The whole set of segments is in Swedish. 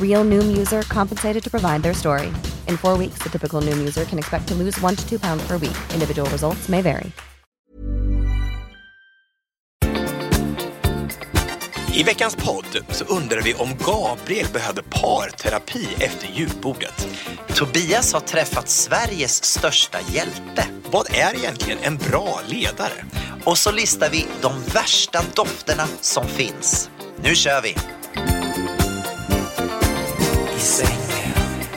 Real Noom user compensated to provide their story. In four weeks, the typical Noom user can expect to lose one to two pounds per week. Individual results may vary. I veckans podd så undrar vi om Gabriel behövde parterapi efter julbordet. Tobias har träffat Sveriges största hjälte. Vad är egentligen en bra ledare? Och så listar vi de värsta dofterna som finns. Nu kör vi! I sängen,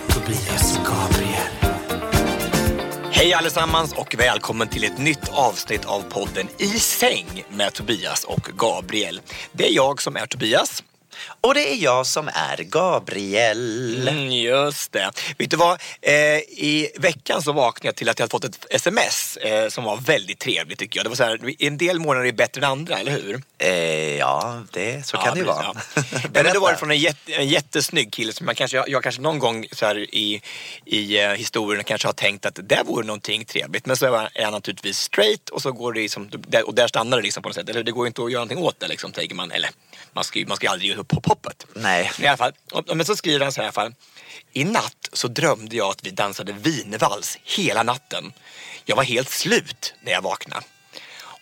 Tobias och Gabriel. Hej allesammans och välkommen till ett nytt avsnitt av podden I säng med Tobias och Gabriel. Det är jag som är Tobias. Och det är jag som är Gabriel. Mm, just det. Vet du vad? Eh, I veckan så vaknade jag till att jag hade fått ett sms eh, som var väldigt trevligt tycker jag. Det var så här, en del månader är bättre än andra, eller hur? Eh, ja, det, så kan det ju vara. Ja. Men då var det från en, jätte, en jättesnygg kille som man kanske, jag, jag kanske någon gång så här i, i uh, historien kanske har tänkt att det vore någonting trevligt. Men så är han naturligtvis straight och så går det liksom, och där stannar det liksom på något sätt. Eller det går inte att göra någonting åt det liksom, tänker man. Eller man ska ju man ska aldrig ge upp hoppet. Nej. I alla fall, men så skriver han så här i alla fall. I natt så drömde jag att vi dansade vinvals hela natten. Jag var helt slut när jag vaknade.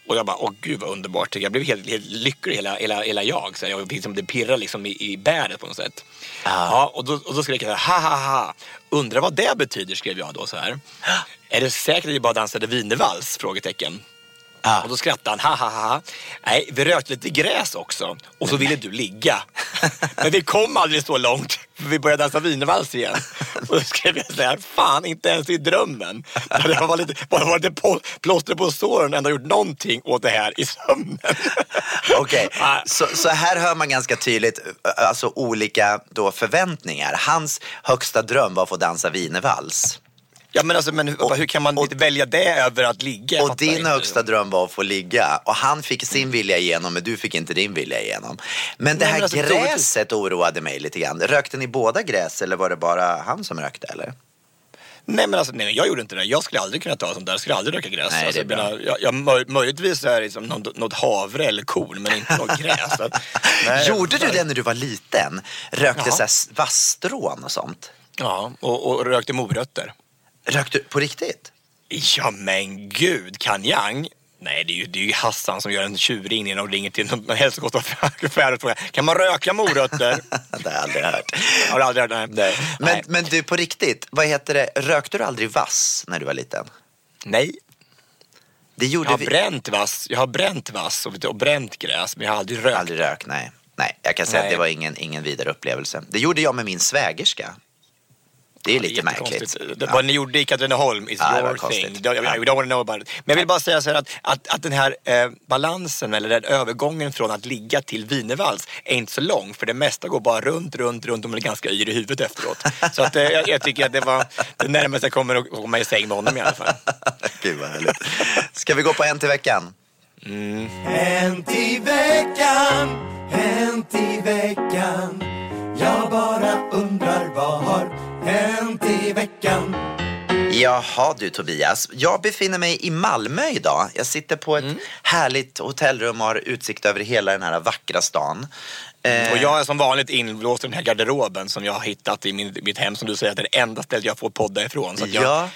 Och jag bara, åh gud vad underbart. Jag blev helt, helt lycklig, hela, hela, hela jag. Så jag liksom, det pirrade liksom i, i bäret på något sätt. Ah. Ja, och, då, och då skrek jag ha ha ha. Undrar vad det betyder, skrev jag då så här. Är det säkert att vi bara dansade vinvals? Frågetecken. Ah. Och då skrattade han, ha ha ha. Nej, vi rökte lite gräs också. Och så ville du ligga. Men vi kom aldrig så långt. För vi började dansa wienervals igen. Och då skrev jag så här, fan inte ens i drömmen. Det var lite, bara varit på, plåster på såren ändå gjort någonting åt det här i sömnen. Okej, Ah. så, så här hör man ganska tydligt alltså, olika då, förväntningar. Hans högsta dröm var att få dansa wienervals. Ja men alltså, men hur, hur kan man och- välja det över att ligga? Och din högsta dröm var att få ligga. Och han fick sin vilja igenom, men du fick inte din vilja igenom. Men det Nej, här men alltså, gräset oroade mig lite grann. Rökte ni båda gräs eller var det bara han som rökte? Eller? Nej men alltså, nej, jag gjorde inte det. Jag skulle aldrig kunna ta sånt där. Jag skulle aldrig röka gräs. Nej, alltså, det är jag bra. jag, jag, möj, möjligtvis är liksom något, något havre eller korn, men inte något gräs. Så nej, Gjorde du det när du var liten? Rökte Ja. vasstrån och sånt? Ja, och, och rökte morötter. Rökte du på riktigt? Ja men gud, kanjang? Nej, det är, ju, det är ju Hassan som gör en tjurring och ringer till någon hälsokostaffär och frågar kan man röka morötter? det har jag aldrig hört. Har du aldrig hört? Nej. Nej. Men, Nej. men du, på riktigt, vad heter det? Rökte du aldrig vass när du var liten? Nej. Det Jag gjorde har vi. bränt vass, jag har bränt vass och, och bränt gräs, men jag har aldrig rökt. Aldrig rök, nej. Nej, jag kan säga Nej. att det var ingen, ingen vidare upplevelse. Det gjorde jag med min svägerska. Det är Ja, lite märkligt. jättekonstigt. Det, Vad ni gjorde i Katrineholm is Ja, det your thing. I, I Ja. don't wanna know about it. Men jag vill bara säga så här att, att, att den här eh, balansen eller den övergången från att ligga till wienervals är inte så lång. För det mesta går bara runt, runt, runt och man är ganska yr i huvudet efteråt. Så att, eh, jag, jag tycker att det var det närmaste jag kommer att komma i säng med honom i alla fall. Gud vad härligt. Ska vi gå på en till veckan? Hänt i veckan, hänt i veckan Jag bara undrar vad har hänt i veckan Jaha du Tobias, jag befinner mig i Malmö idag. Jag sitter på ett härligt hotellrum och har utsikt över hela den här vackra stan. Eh, Och jag är som vanligt inblåst i den här garderoben som jag har hittat i min, mitt hem som du säger att det är det enda stället jag får podda ifrån. Så att jag Ja.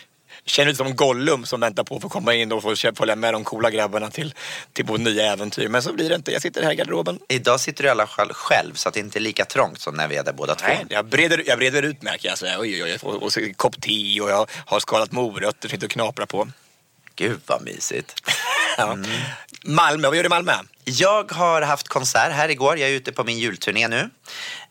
Känner mig som Gollum som väntar på att få komma in och få följa med de coola grabbarna till, till vårt nya äventyr. Men så blir det inte. Jag sitter här i garderoben. Idag sitter du i alla fall själv så att det inte är lika trångt som när vi är där båda två. Nej, jag breder, jag breder ut märker jag. Så här, oj, oj, oj, och, och så kopp te och jag har skalat morötter och sitter och knaprar på. Gud vad mysigt. Ja. Malmö, vad gör du i Malmö? Jag har haft konsert här igår. Jag är ute på min julturné nu.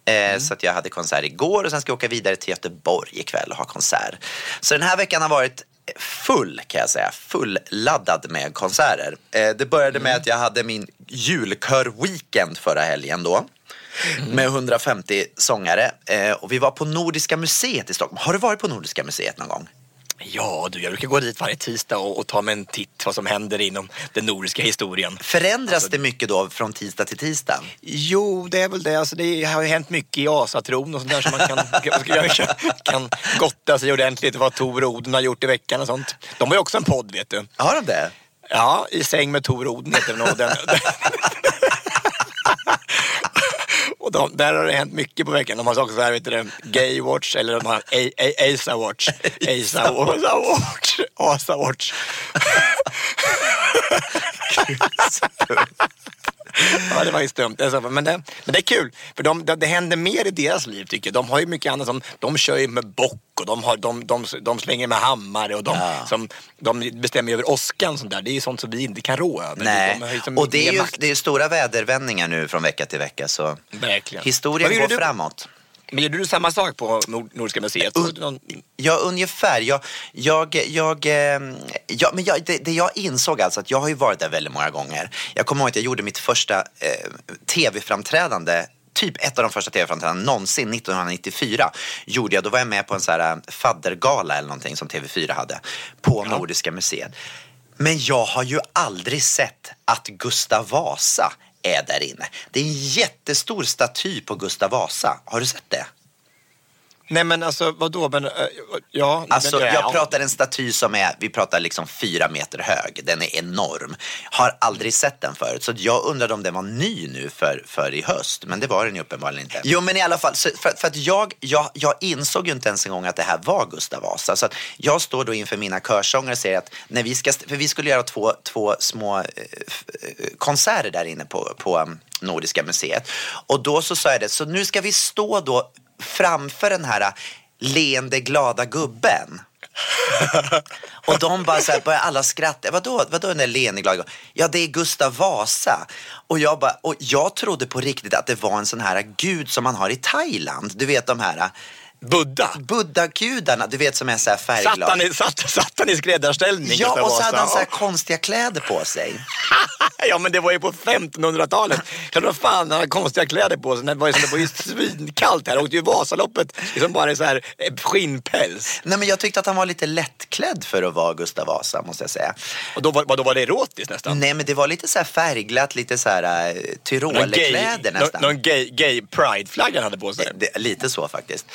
Eh, Så att jag hade konsert igår och sen ska jag åka vidare till Göteborg ikväll och ha konsert. Så den här veckan har varit full kan jag säga. Fulladdad med konserter. Eh, det började med att jag hade min julkör-weekend förra helgen då. Med 150 sångare. Eh, och vi var på Nordiska museet i Stockholm. Har du varit på Nordiska museet någon gång? Ja, du, jag brukar gå dit varje tisdag och, och ta mig en titt vad som händer inom den nordiska historien. Förändras det mycket då från tisdag till tisdag? Jo, det är väl det. Alltså, det har ju hänt mycket i asatron och sånt där som man kan, kan, gotta sig ordentligt. Vad Tor Oden har gjort i veckan och sånt. De har ju också en podd, vet du. Har de det? Ja, I säng med Tor Oden heter den. Och, den, och de, där har det hänt mycket på veckan. De har också så här, vet du, Gay Watch eller de har Asa Watch. Asa Watch. Asa Watch. Ja, det var ju stumt. Men det, men det är kul, för de, det, det händer mer i deras liv tycker jag. De har ju mycket annat som, de kör ju med bock och de, har, de, de, de slänger med hammare och de, som, de bestämmer över åskan sånt där. Det är ju sånt som vi inte kan rå över. Nej, De så och det är ju det är stora vädervändningar nu från vecka till vecka så Verkligen. historien går du? framåt. Men gjorde du samma sak på Nord- Nordiska museet? Någon- Ja, ungefär. Jag, jag, jag, eh, ja, men jag, det, det jag insåg alltså att jag har ju varit där väldigt många gånger. Jag kommer ihåg att jag gjorde mitt första eh, tv-framträdande Typ ett av de första tv-framträdandena någonsin, 1994, gjorde jag. Då var jag med på en så här eh, faddergala eller någonting som TV4 hade på Nordiska museet. Men jag har ju aldrig sett att Gustav Vasa är där inne. Det är en jättestor staty på Gustav Vasa. Har du sett det? Nej men alltså vadå? Men, äh, ja, Alltså, men, jag pratar en staty som är, vi pratar liksom fyra meter hög. Den är enorm. Har aldrig sett den förut. Så jag undrade om den var ny nu för, för i höst. Men det var den ju uppenbarligen inte. Jo, men i alla fall. För, för att jag, jag, jag insåg ju inte ens en gång att det här var Gustav Vasa. Så att jag står då inför mina körsångare och säger att när vi ska, för vi skulle göra två, två små eh, eh, konserter där inne på, på um, Nordiska museet. Och då så sa jag det, så nu ska vi stå då framför den här leende glada gubben. Och de bara så här, börjar alla skratta. Vadå, vadå den där leende glada gubben? Ja, det är Gustav Vasa. Och jag, bara, och jag trodde på riktigt att det var en sån här gud som man har i Thailand. Du vet de här Buddha. buddha-gudarna, du vet som är så här Satt färgglada. han, i, satt, satt han i skräddarställning? Ja, och så hade han så här konstiga kläder på sig. ja, men det var ju på 1500-talet. Klart vad fan han hade konstiga kläder på sig. Det var ju, det var ju svinkallt här. Åkte ju Vasaloppet liksom bara i så här eh, skinnpäls. Nej, men jag tyckte att han var lite lättklädd för att vara Gustav Vasa, måste jag säga. Och då var, då var det erotiskt nästan. Nej, men det var lite så här färgglatt, lite så här uh, tyrolerkläder nästan. någon gay, gay pride-flagga han hade på sig. Det, lite så faktiskt.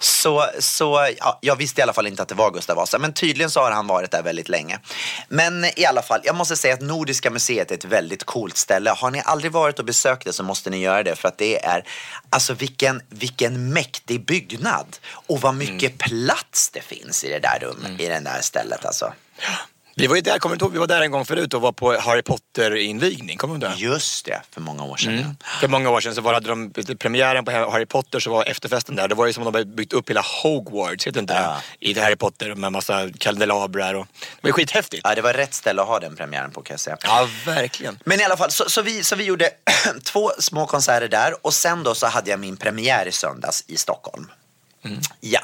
Så, så ja, jag visste i alla fall inte att det var Gustav Vasa, men tydligen så har han varit där väldigt länge. Men i alla fall, jag måste säga att Nordiska museet är ett väldigt coolt ställe. Har ni aldrig varit och besökt det så måste ni göra det för att det är, alltså vilken, vilken mäktig byggnad och vad mycket plats det finns i det där rummet, i det där stället alltså. Vi var ju där, kommer du ihåg? Vi var där en gång förut och var på Harry Potter-invigning. Kommer du ihåg det? Just det, för många år sedan. Mm. För många år sedan så var, hade de premiären på Harry Potter så var efterfesten där. Det var ju som om de hade byggt upp hela Hogwarts, heter inte Ja. det? I Harry Potter med massa kandelabrar och... Det var ju skithäftigt. Ja, det var rätt ställe att ha den premiären på kan jag säga. Ja, verkligen. Men i alla fall, så, så, vi, så vi gjorde två små konserter där och sen då så hade jag min premiär i söndags i Stockholm. Ja,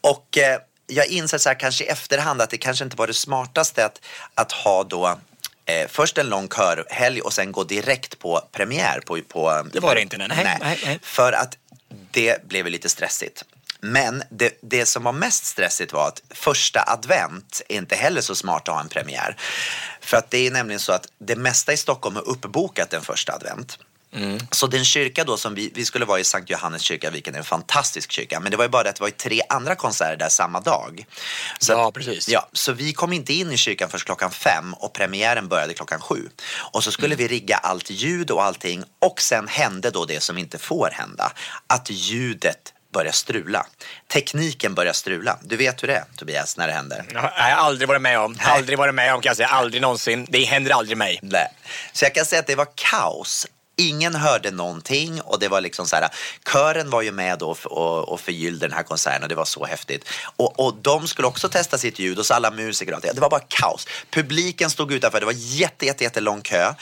och eh, jag inser så här kanske i efterhand att det kanske inte var det smartaste att, att ha då eh, först en lång körhelg och sen gå direkt på premiär på... på Det var det inte, nej. Nej, nej, nej. För att det blev lite stressigt. Men det, det som var mest stressigt var att första advent är inte heller så smart att ha en premiär. För att det är nämligen så att det mesta i Stockholm är uppbokat den första advent. Så den kyrka då som vi, vi skulle vara i Sankt Johannes kyrka, vilken är en fantastisk kyrka. Men det var ju bara det att det var tre andra konserter där samma dag. Så Ja, precis. Ja, så vi kom inte in i kyrkan först klockan fem och premiären började klockan sju. Och så skulle vi rigga allt ljud och allting och sen hände då det som inte får hända. Att ljudet börjar strula. Tekniken börjar strula. Du vet hur det är Tobias när det händer. Jag har jag har aldrig varit med om. Nej. Aldrig varit med om kan jag säga. Aldrig någonsin. Det händer aldrig mig. Nej. Så jag kan säga att det var kaos ingen hörde någonting och det var liksom så här, kören var ju med då och, och förgyllde den här konserten och det var så häftigt. Och, och de skulle också testa sitt ljud och så alla musiker och allt det. Var bara kaos. Publiken stod utanför, det var jätte, jätte, jättelång kö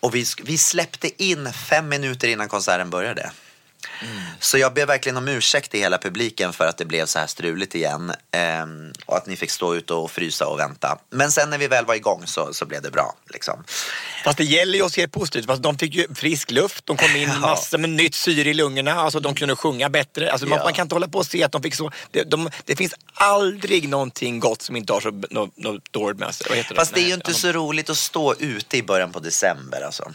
och vi, vi släppte in fem minuter innan konserten började. Så jag ber verkligen om ursäkt till hela publiken för att det blev så här struligt igen. Ehm, och att ni fick stå ute och frysa och vänta. Men sen när vi väl var igång så, så blev det bra. Liksom. Fast det gäller ju att se positivt. Fast de fick ju frisk luft, de kom in massor med nytt syre i lungorna. Alltså de kunde sjunga bättre. Alltså man, Ja. man kan inte hålla på och se att de fick så... Det, de, det finns aldrig någonting gott som inte har så, något no, dåligt med sig. Fast det är ju inte så roligt att stå ute i början på december alltså.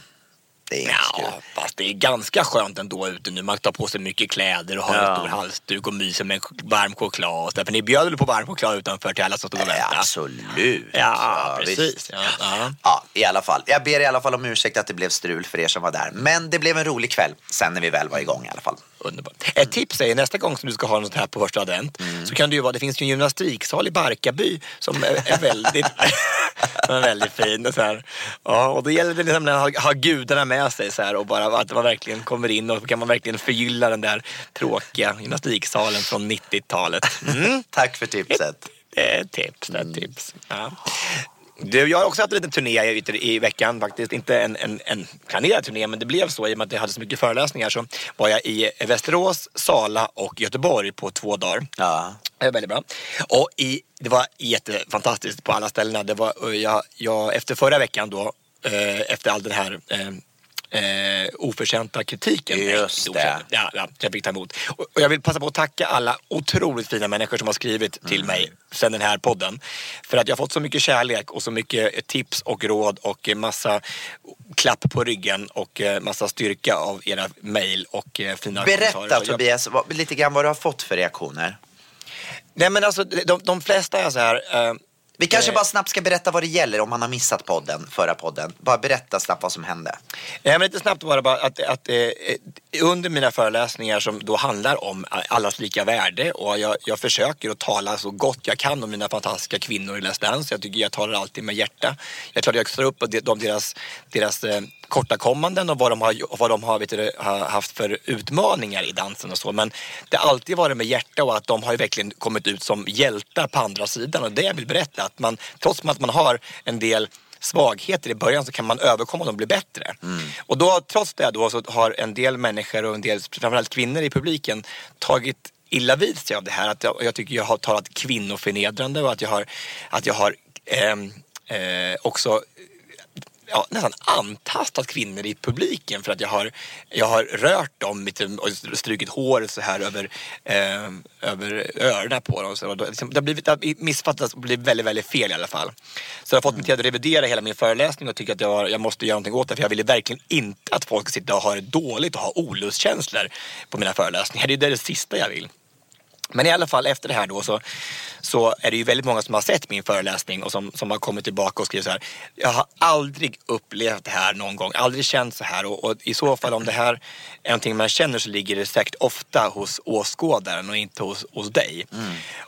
Det är Ja, fast det är ganska skönt ändå ute nu. Man tar på sig mycket kläder och har Ja. en stor halsduk och myser med varm choklad. För ni bjöd väl på varm choklad utanför till alla som stod och Ja, väntade? absolut. Ja, precis. Ja, ja. Ja, i alla fall. Jag ber i alla fall om ursäkt att det blev strul för er som var där. Men det blev en rolig kväll sen när vi väl var igång i alla fall. Underbart. Ett tips är nästa gång som du ska ha något här på första advent Mm. så kan det ju vara, det finns ju en gymnastiksal i Barkarby som är, är väldigt, som är väldigt fin. Och, så här. Ja, och då gäller det liksom att ha, ha gudarna med sig så här, och bara att man verkligen kommer in och kan man verkligen förgylla den där tråkiga gymnastiksalen från 90-talet. Mm. Tack för tipset. Det är tips. Det är ett tips. Ja. Du, jag har också haft en liten turné i, i veckan faktiskt. Inte en, en, en planerad turné, men det blev så i och med att jag hade så mycket föreläsningar. Så var jag i Västerås, Sala och Göteborg på två dagar. Ja. Det var väldigt bra. Och i, det var jättefantastiskt på alla ställena. Det var, jag, jag, efter förra veckan då, eh, efter all den här eh, eh, oförtjänta kritiken. Just det. Ja, ja, jag fick ta emot. Och, jag vill passa på att tacka alla otroligt fina människor som har skrivit till Mm. mig sen den här podden. För att jag har fått så mycket kärlek och så mycket tips och råd och eh, massa klapp på ryggen och eh, massa styrka av era mejl och eh, fina Berätta kommentarer. Jag- Tobias, lite grann vad du har fått för reaktioner. Nej men alltså de, de flesta är så här. Eh, Vi kanske Eh. bara snabbt ska berätta vad det gäller om man har missat podden, förra podden. Bara berätta snabbt vad som hände. Nej, men lite snabbt bara, bara att, att eh, under mina föreläsningar som då handlar om allas lika värde och jag, jag försöker att tala så gott jag kan om mina fantastiska kvinnor i Let's Dance. Jag tycker jag talar alltid med hjärta. Jag att jag tar upp de, de, deras, deras eh, kortakommanden och vad de har, vad de har, du, haft för utmaningar i dansen och så. Men det har alltid varit med hjärta och att de har ju verkligen kommit ut som hjältar på andra sidan. Och det jag vill berätta, att man, trots att man har en del svagheter i början så kan man överkomma dem och bli bättre. Och då, trots det då, så har en del människor och en del, framförallt kvinnor i publiken, tagit illa vid sig av det här. Att jag, jag tycker jag har talat kvinnoförnedrande och att jag har, att jag har ehm, eh, också ja, nästan antastat kvinnor i publiken för att jag har, jag har rört dem lite och strukit håret så här över, eh, över öronen på dem. Så liksom, det har blivit det har missfattats och blivit väldigt, väldigt fel i alla fall. Så jag har fått mig till att revidera hela min föreläsning och tycker att jag, jag måste göra någonting åt det. För jag ville verkligen inte att folk ska sitta och ha det dåligt och ha olustkänslor på mina föreläsningar. Det är det sista jag vill. Men i alla fall efter det här då så, så är det ju väldigt många som har sett min föreläsning och som, som har kommit tillbaka och skrivit så här. Jag har aldrig upplevt det här någon gång, aldrig känt så här och, och i så fall om det här är någonting man känner så ligger det säkert ofta hos åskådaren och inte hos, hos dig.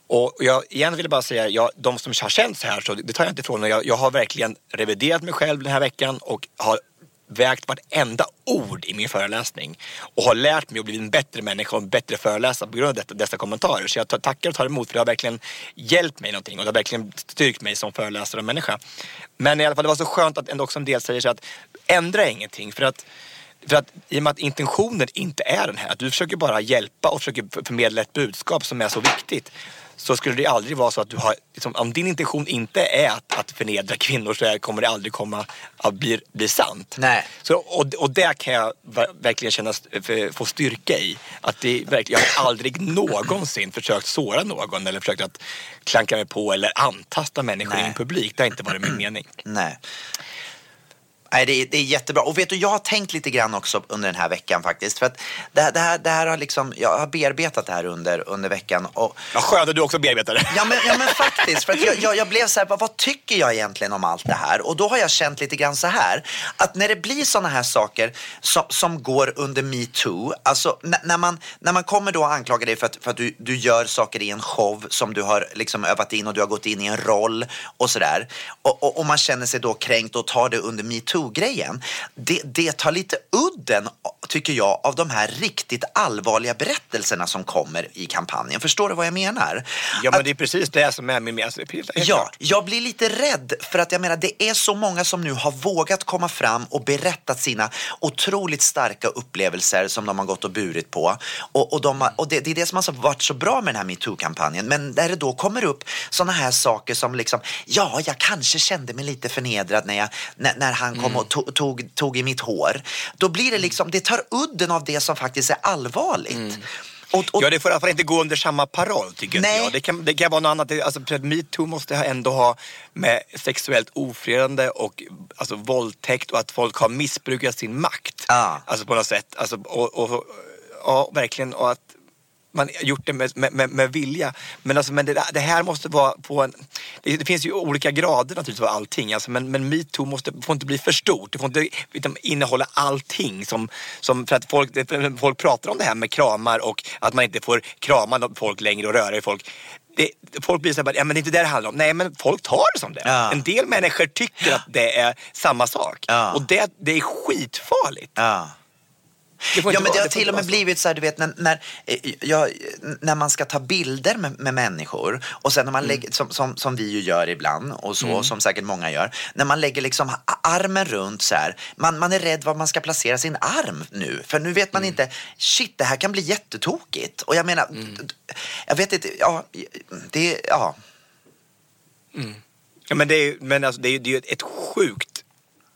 Och jag igen vill bara säga, jag, de som har känt så här så det tar jag inte ifrån och jag, jag har verkligen reviderat mig själv den här veckan och har vägt vartenda ord i min föreläsning och har lärt mig att bli en bättre människa och en bättre föreläsare på grund av detta, dessa kommentarer. Så jag tackar och tar emot för det har verkligen hjälpt mig någonting och det har verkligen styrkt mig som föreläsare och människa. Men i alla fall det var så skönt att ändå också en del säger så att ändra ingenting för att för att i och med att intentionen inte är den här, att du försöker bara hjälpa och försöker förmedla ett budskap som är så viktigt. Så skulle det aldrig vara så att du har, liksom, om din intention inte är att, att förnedra kvinnor så är, kommer det aldrig komma att bli, bli sant. Nej. Så, och, och där kan jag ver- verkligen känna, för- få styrka i. Att det, verkligen, jag har aldrig någonsin försökt såra någon eller försökt att klanka mig på eller antasta människor Nej. i en publik. Det har inte varit min mening. Nej. Nej, det är, det är jättebra. Och vet du, jag har tänkt lite grann också under den här veckan faktiskt. För att det, här- det, här, det här har liksom, jag har bearbetat det här under, under veckan. Och, Vad skönt att du också bearbetar det. Ja men, ja men faktiskt, för att jag, jag, jag blev så här, vad, tycker jag egentligen om allt det här? Och då har jag känt lite grann så här, att när det blir sådana här saker som, som går under metoo, alltså när man, när man kommer då och anklagar dig för att, för att du, du gör saker i en show som du har liksom övat in och du har gått in i en roll och sådär. Och, och, och man känner sig då kränkt och tar det under metoo. Metoo-grejen, det, det tar lite udden, tycker jag, av de här riktigt allvarliga berättelserna som kommer i kampanjen. Förstår du vad jag menar? Ja, men Att- det är precis det som är min helt Ja, klart. jag blir lite rädd för att jag menar det är så många som nu har vågat komma fram och berättat sina otroligt starka upplevelser som de har gått och burit på. Och, och, de har, och det, det är det som har varit så bra med den här metoo-kampanjen. Men när det då kommer upp sådana här saker som liksom, ja, jag kanske kände mig lite förnedrad när, jag, när, när han kom Mm. och to, tog, tog i mitt hår. Då blir det liksom, det tar udden av det som faktiskt är allvarligt. Och, och, Mm. Ja, det får i alla fall inte gå under samma paroll tycker Nej. jag. Det kan, det kan vara något annat. Alltså, metoo måste ändå ha med sexuellt ofredande och alltså, våldtäkt och att folk har missbrukat sin makt. Ja. Alltså på något sätt. Alltså, och, och, ja, verkligen. Och att man gjort det med, med, med, vilja. Men, alltså, men det, det här måste vara på en... Det, det finns ju olika grader naturligtvis av allting. Alltså, men, men metoo måste, får inte bli för stort. Det får inte liksom, innehålla allting. Som, som för att folk, det- folk pratar om det här med kramar och att man inte får krama folk längre och röra i folk. Det, folk blir så här, ja men det är inte det det handlar om. Nej men folk tar det som det. Ja. En del människor tycker att det är samma sak. Ja. Och det, det är skitfarligt. ja. Det Ja, men det har till och med vara blivit så här, du vet, när, när, jag, när man ska ta bilder med, med människor och sen när man Mm. lägger, som, som, som vi ju gör ibland och så, som säkert många gör, när man lägger liksom armen runt så här, man, man är rädd var man ska placera sin arm nu, för nu vet man Mm. inte, shit, det här kan bli jättetokigt. Och jag menar, Mm. jag vet inte, ja, det, ja. Ja, men det är, ju- men alltså, det är, det är ju ett sjukt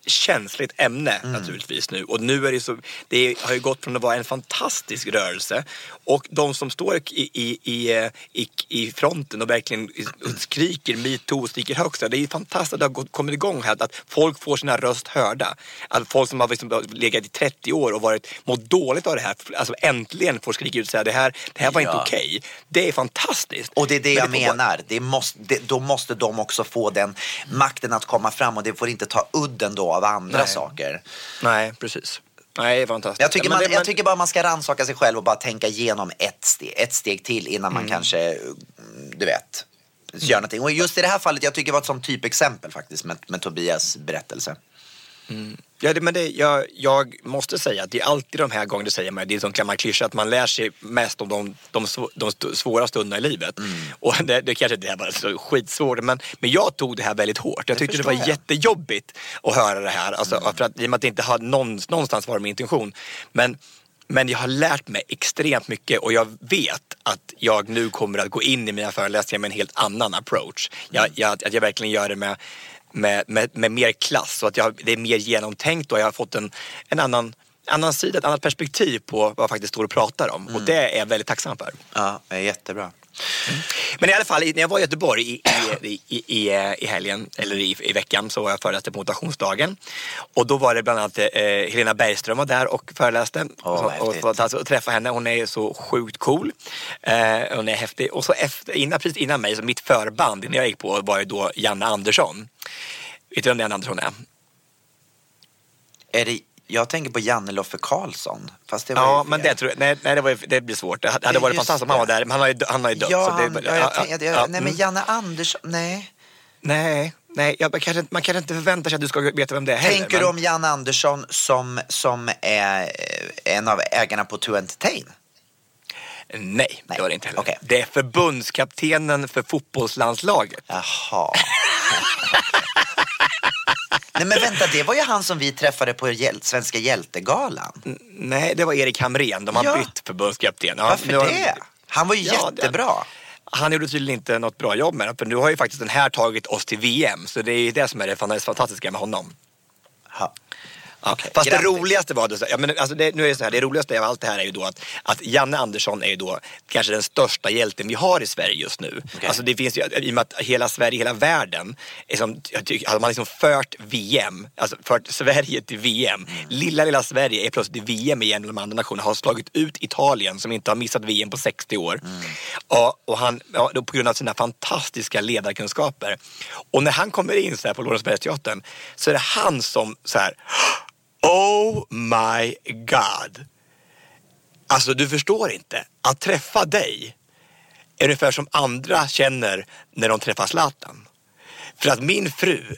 känsligt ämne Mm. naturligtvis nu. Och nu är det så, det har ju gått från att vara en fantastisk rörelse och de som står i, i, i, i, i fronten och verkligen skriker metoo skriker högst. Det är ju fantastiskt att det har gått, kommit igång här, att folk får sina röst hörda. Att folk som har liksom legat i 30 år och varit, mått dåligt av det här, alltså äntligen får skrika ut och säga det här, det här var inte Ja. okej. Det är fantastiskt. Och det är det Men jag bara- menar. Det måste, det, då måste de också få den makten att komma fram och det får inte ta udden då av andra Nej. saker. Nej, precis. Nej, fantastiskt. Jag tycker, man, jag tycker bara man ska rannsaka sig själv och bara tänka igenom ett steg, ett steg till innan man kanske, mm, du vet, gör någonting. Och just i det här fallet, jag tycker det var ett sånt typexempel faktiskt med, med Tobias berättelse. Ja, det, men det, jag, jag måste säga att det är alltid de här gångerna, det säger man, det är en gammal klyscha att man lär sig mest om de, de, de svåra stunderna i livet. Och det, det kanske inte är bara så skitsvårt, men, men jag tog det här väldigt hårt. Jag tyckte det, var förstår jag. jättejobbigt att höra det här. Alltså, för att, I och med att det inte har någon, någonstans varit min intention. Men, men jag har lärt mig extremt mycket och jag vet att jag nu kommer att gå in i mina föreläsningar med en helt annan approach. Jag, jag, att jag verkligen gör det med, med, med, med mer klass och att jag, det är mer genomtänkt och jag har fått en, en annan, annan sida, ett annat perspektiv på vad jag faktiskt står och pratar om. Och det är jag väldigt tacksam för. Ja, det Men i alla fall, när jag var i Göteborg i, i, i, i, i helgen, eller i, i veckan, så var jag föreläste på motivationsdagen. Och då var det bland annat eh, Helena Bergström var där och föreläste. Åh, och, och, häftigt. och, alltså, och träffa henne, hon är så sjukt cool. Eh, hon är häftig. Och så efter, innan, precis innan mig, så mitt förband, innan jag gick på, var ju då Janne Andersson. Vet du vem Janne Andersson är? Är det, jag tänker på Janne Loffe Karlsson. Fast det var Ja, men det, tror jag, nej, nej, det, var, det blir svårt. Det hade varit fantastiskt om han var där, men han har ju, han har ju dött. Ja, han, det, ja, jag tänkte, jag, ja, nej men mm. Janne Andersson, nej. Nej, nej jag, man, kanske, man kanske inte förväntar sig att du ska veta vem det är heller. Tänker du men- om Janne Andersson som, som är eh, en av ägarna på To Entertain? Nej, Nej, det var det inte heller. okej. Det är förbundskaptenen för fotbollslandslaget. Jaha. Nej men vänta, det var ju han som vi träffade på hjäl- Svenska hjältegalan. Nej, det var Erik Hamrén. De har Ja. bytt förbundskapten. Ja, Varför har- det? Han var ju Ja, det- jättebra. Han gjorde tydligen inte något bra jobb med det. För nu har ju faktiskt den här tagit oss till VM. Så det är ju det som är det fan- fantastiska med honom. Ja. Ja, Okej, Fast grattis. det roligaste var, det, ja, men alltså det, nu är det så här, det roligaste av allt det här är ju då att, att Janne Andersson är ju då kanske den största hjälten vi har i Sverige just nu. Okej. Alltså det finns ju, i och med att hela Sverige, hela världen, är som, tycker, hade man liksom fört VM, alltså fört Sverige till VM. Mm. Lilla, lilla Sverige är plötsligt i VM igen, de andra nationerna har slagit ut Italien som inte har missat VM på 60 år. Mm. Ja, och han, ja, då på grund av sina fantastiska ledarkunskaper. Och när han kommer in så här på Lorensbergsteatern så är det han som så här Oh my God. Alltså du förstår inte. Att träffa dig är ungefär som andra känner när de träffar Zlatan. För att min fru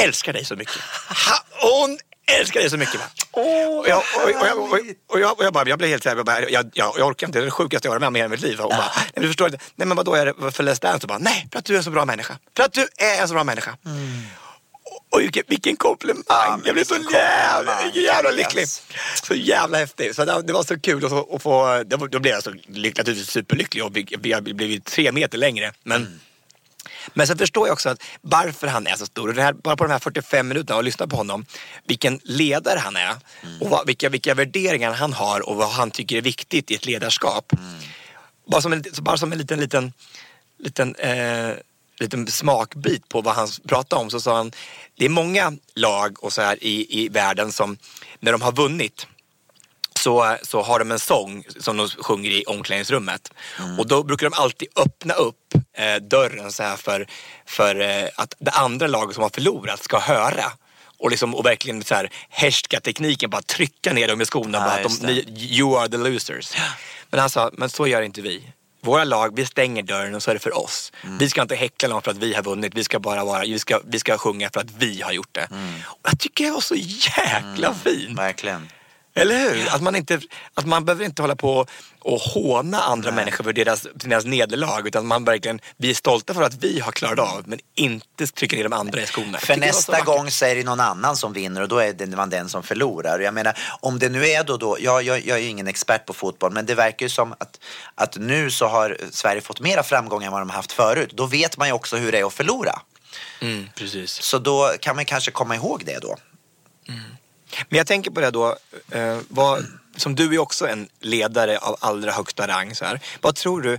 älskar dig så mycket. Ha, hon älskar dig så mycket. Va? och, jag, och, och, jag, och, och, jag, och jag bara, jag blev helt såhär, jag, bara, jag, jag, jag orkar inte, det är det sjukaste jag har varit med om i hela mitt liv. Och bara, nej, du förstår inte, nej men vadå är det för Let's Dance? Och bara, nej, för att du är en så bra människa. För att du är en så bra människa. Och vilken, vilken komplimang! men jag blev så jävla, jävla Yes. lycklig. Så jävla häftigt. Så det, det var så kul att få, att få då, blev jag så naturligtvis superlycklig och har blivit tre meter längre. Men, men sen förstår jag också att varför han är så stor. Och det här, bara på de här 45 minuterna och lyssna på honom. Vilken ledare han är. Och vad, vilka, vilka värderingar han har och vad han tycker är viktigt i ett ledarskap. Bara, som en, bara som en liten, liten, liten, eh, liten smakbit på vad han pratade om så sa han det är många lag och så här i, i världen som när de har vunnit så, så har de en sång som de sjunger i omklädningsrummet. Och då brukar de alltid öppna upp eh, dörren så här för, för eh, att det andra laget som har förlorat ska höra. Och, liksom, och verkligen så här härska tekniken, bara trycka ner dem i skorna. Ja, bara att de, you are the losers. Men han sa, men så gör inte vi. Våra lag, vi stänger dörren och så är det för oss. Vi ska inte häckla någon för att vi har vunnit. Vi ska bara vara, vi ska, vi ska sjunga för att vi har gjort det. Och jag tycker det var så jäkla fint. Verkligen. Eller hur? Att, man inte, att man behöver inte hålla på och håna andra människor för deras, för deras nederlag. Utan man verkligen, vi är stolta för att vi har klarat av men inte trycka ner de andra i skorna. För nästa gång så är det någon annan som vinner och då är det man den som förlorar. Jag menar, om det nu är då, då jag, jag, jag är ju ingen expert på fotboll, men det verkar ju som att, att nu så har Sverige fått mera framgång än vad de har haft förut. Då vet man ju också hur det är att förlora. Mm, precis. Så då kan man kanske komma ihåg det då. Men jag tänker på det då, eh, vad, som du är också en ledare av allra högsta rang. Så här. Vad tror du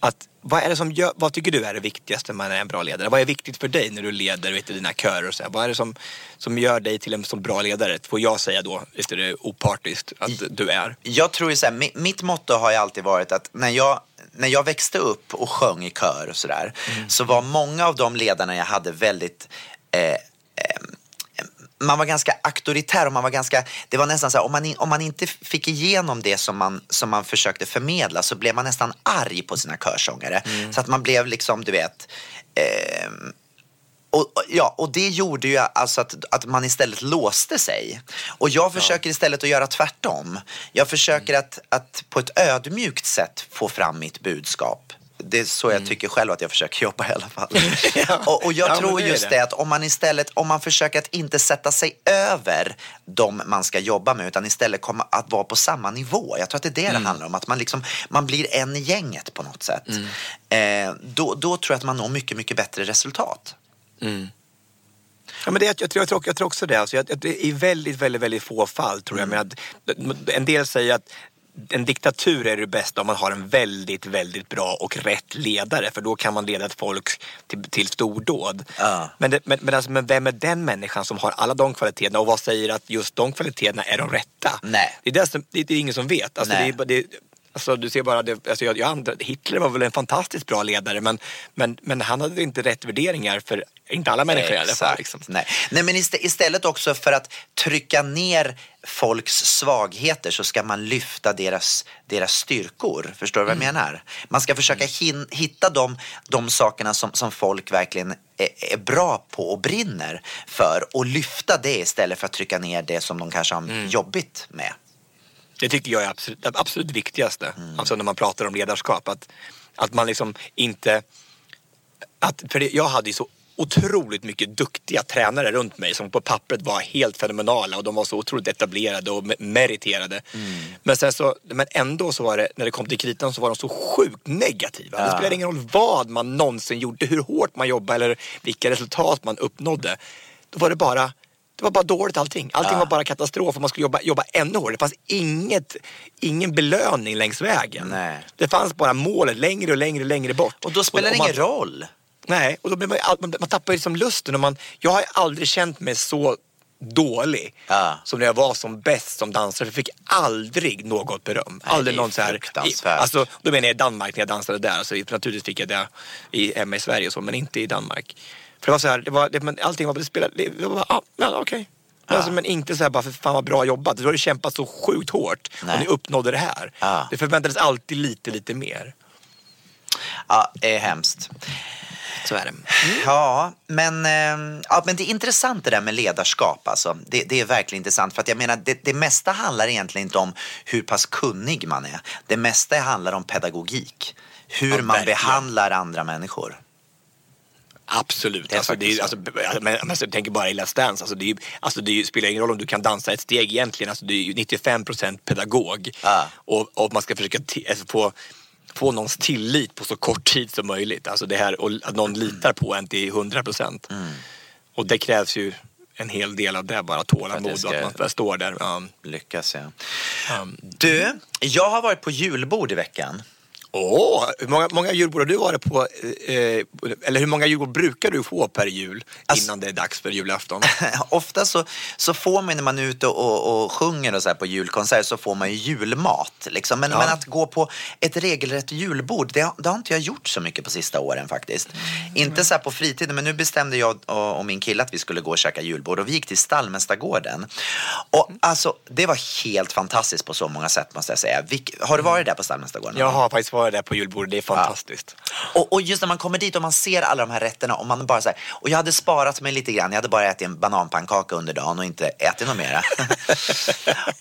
att, vad, är det som gör, vad tycker du är det viktigaste när man är en bra ledare? Vad är viktigt för dig när du leder vet du, dina körer? Och så här? Vad är det som, som gör dig till en så bra ledare? Får jag säga då, är opartiskt, att du är? Jag tror ju så här, mi- mitt motto har ju alltid varit att när jag, när jag växte upp och sjöng i kör och sådär så var många av de ledarna jag hade väldigt eh, eh, man var ganska auktoritär och man var ganska, det var nästan så här, om man, om man inte fick igenom det som man, som man försökte förmedla så blev man nästan arg på sina körsångare. Så att man blev liksom, du vet, ehm, och, ja, och det gjorde ju alltså att, att man istället låste sig. Och jag försöker istället att göra tvärtom. Jag försöker att, att på ett ödmjukt sätt få fram mitt budskap. Det är så jag tycker själv att jag försöker jobba i alla fall. och, och jag Ja, tror det just det. det att om man istället, om man försöker att inte sätta sig över de man ska jobba med utan istället komma att vara på samma nivå. Jag tror att det är det Mm. det handlar om, att man, liksom, man blir en i gänget på något sätt. Mm. Eh, då, då tror jag att man når mycket, mycket bättre resultat. Ja, men det, jag, tror, jag, tror, jag tror också det. Alltså, jag, jag- det är i väldigt, väldigt, väldigt få fall tror jag. Men att, en del säger att en diktatur är det bästa om man har en väldigt, väldigt bra och rätt ledare. För då kan man leda ett folk till, till stordåd. Ja. Men, det, men, men, alltså, men vem är den människan som har alla de kvaliteterna och vad säger att just de kvaliteterna är de rätta? Nej. Det är, det, som, det, är ingen som vet. Alltså, det, är, det, Alltså, du ser bara, det, alltså jag, jag Hitler var väl en fantastiskt bra ledare men, men, men han hade inte rätt värderingar för inte alla människor i alla fall. Exakt. Liksom. Nej. Nej, men ist- istället också för att trycka ner folks svagheter så ska man lyfta deras, deras styrkor. Förstår du vad Mm. jag menar? Man ska försöka hin- hitta de, de sakerna som, som folk verkligen är, är bra på och brinner för och lyfta det istället för att trycka ner det som de kanske har Mm. jobbigt med. Det tycker jag är absolut, det absolut viktigaste. Mm. Alltså när man pratar om ledarskap. Att, att man liksom inte... Att, för det, jag hade ju så otroligt mycket duktiga tränare runt mig som på pappret var helt fenomenala och de var så otroligt etablerade och me- meriterade. Mm. Men, sen så, men ändå så var det, när det kom till kritan så var de så sjukt negativa. Det Ja. spelade ingen roll vad man någonsin gjorde, hur hårt man jobbade eller vilka resultat man uppnådde. Då var det bara det var bara dåligt allting. Allting var bara katastrof och man skulle jobba, jobba ännu hårdare. Det fanns inget, ingen belöning längs vägen. Nej. Det fanns bara målet längre och längre, längre bort. Och då spelar det ingen roll. Nej, och då blir man, man, man tappar liksom lusten. Och man, jag har aldrig känt mig så dålig Ja. som när jag var som bäst som dansare. Jag fick aldrig något beröm. Nej, aldrig någon så här, alltså, Då menar jag i Danmark när jag dansade där. Alltså, naturligtvis fick jag det i, hemma i Sverige och så, men inte i Danmark. För det var så här, det var, det, men allting var, det spelade, det var ah, ja, okej. Men Alltså, men inte så här bara för fan vad bra jobbat. Du har ju kämpat så sjukt hårt Nej. och ni uppnådde det här. Ja. Det förväntades alltid lite, lite mer. Ja, det är hemskt. Så är det. Ja, men, eh, ja, men det är intressant det där med ledarskap. Alltså. Det, det är verkligen intressant. För att jag menar, det, det mesta handlar egentligen inte om hur pass kunnig man är. Det mesta handlar om pedagogik. Hur Ja, man behandlar andra människor. Absolut. Det alltså, det är, faktiskt alltså, men, men jag tänker bara i Let's Dance. Alltså, det, är, alltså, det spelar ingen roll om du kan dansa ett steg egentligen. Alltså, det är ju 95 procent pedagog. Ja. Och, och man ska försöka alltså, få, få någons tillit på så kort tid som möjligt. Alltså det här, och att någon litar på en till 100 procent. Mm. Och det krävs ju en hel del av det, bara tålamod och att man står där. Ja. Lyckas ja. Um, Du, jag har varit på julbord i veckan. Åh, hur många, många julbord har du varit på? Eh, eller hur många julbord brukar du få per jul Alltså- innan det är dags för julafton? Ofta så, så får man när man är ute och, och sjunger och så på julkonsert så får man ju julmat. Liksom. Men, Ja. men att gå på ett regelrätt julbord, det, har- det har inte jag gjort så mycket på sista åren faktiskt. Inte så på fritiden, men nu bestämde jag och, och min kille att vi skulle gå och käka julbord och vi gick till Stallmästargården. Och alltså, det var helt fantastiskt på så många sätt måste jag säga. Vilk, har du varit där på Stallmästargården? Jag har faktiskt varit där på julbordet, det är fantastiskt. Och, och just när man kommer dit och man ser alla de här rätterna och man bara så här, och jag hade sparat mig lite grann, jag hade bara ätit en bananpannkaka under dagen och inte ätit något mera.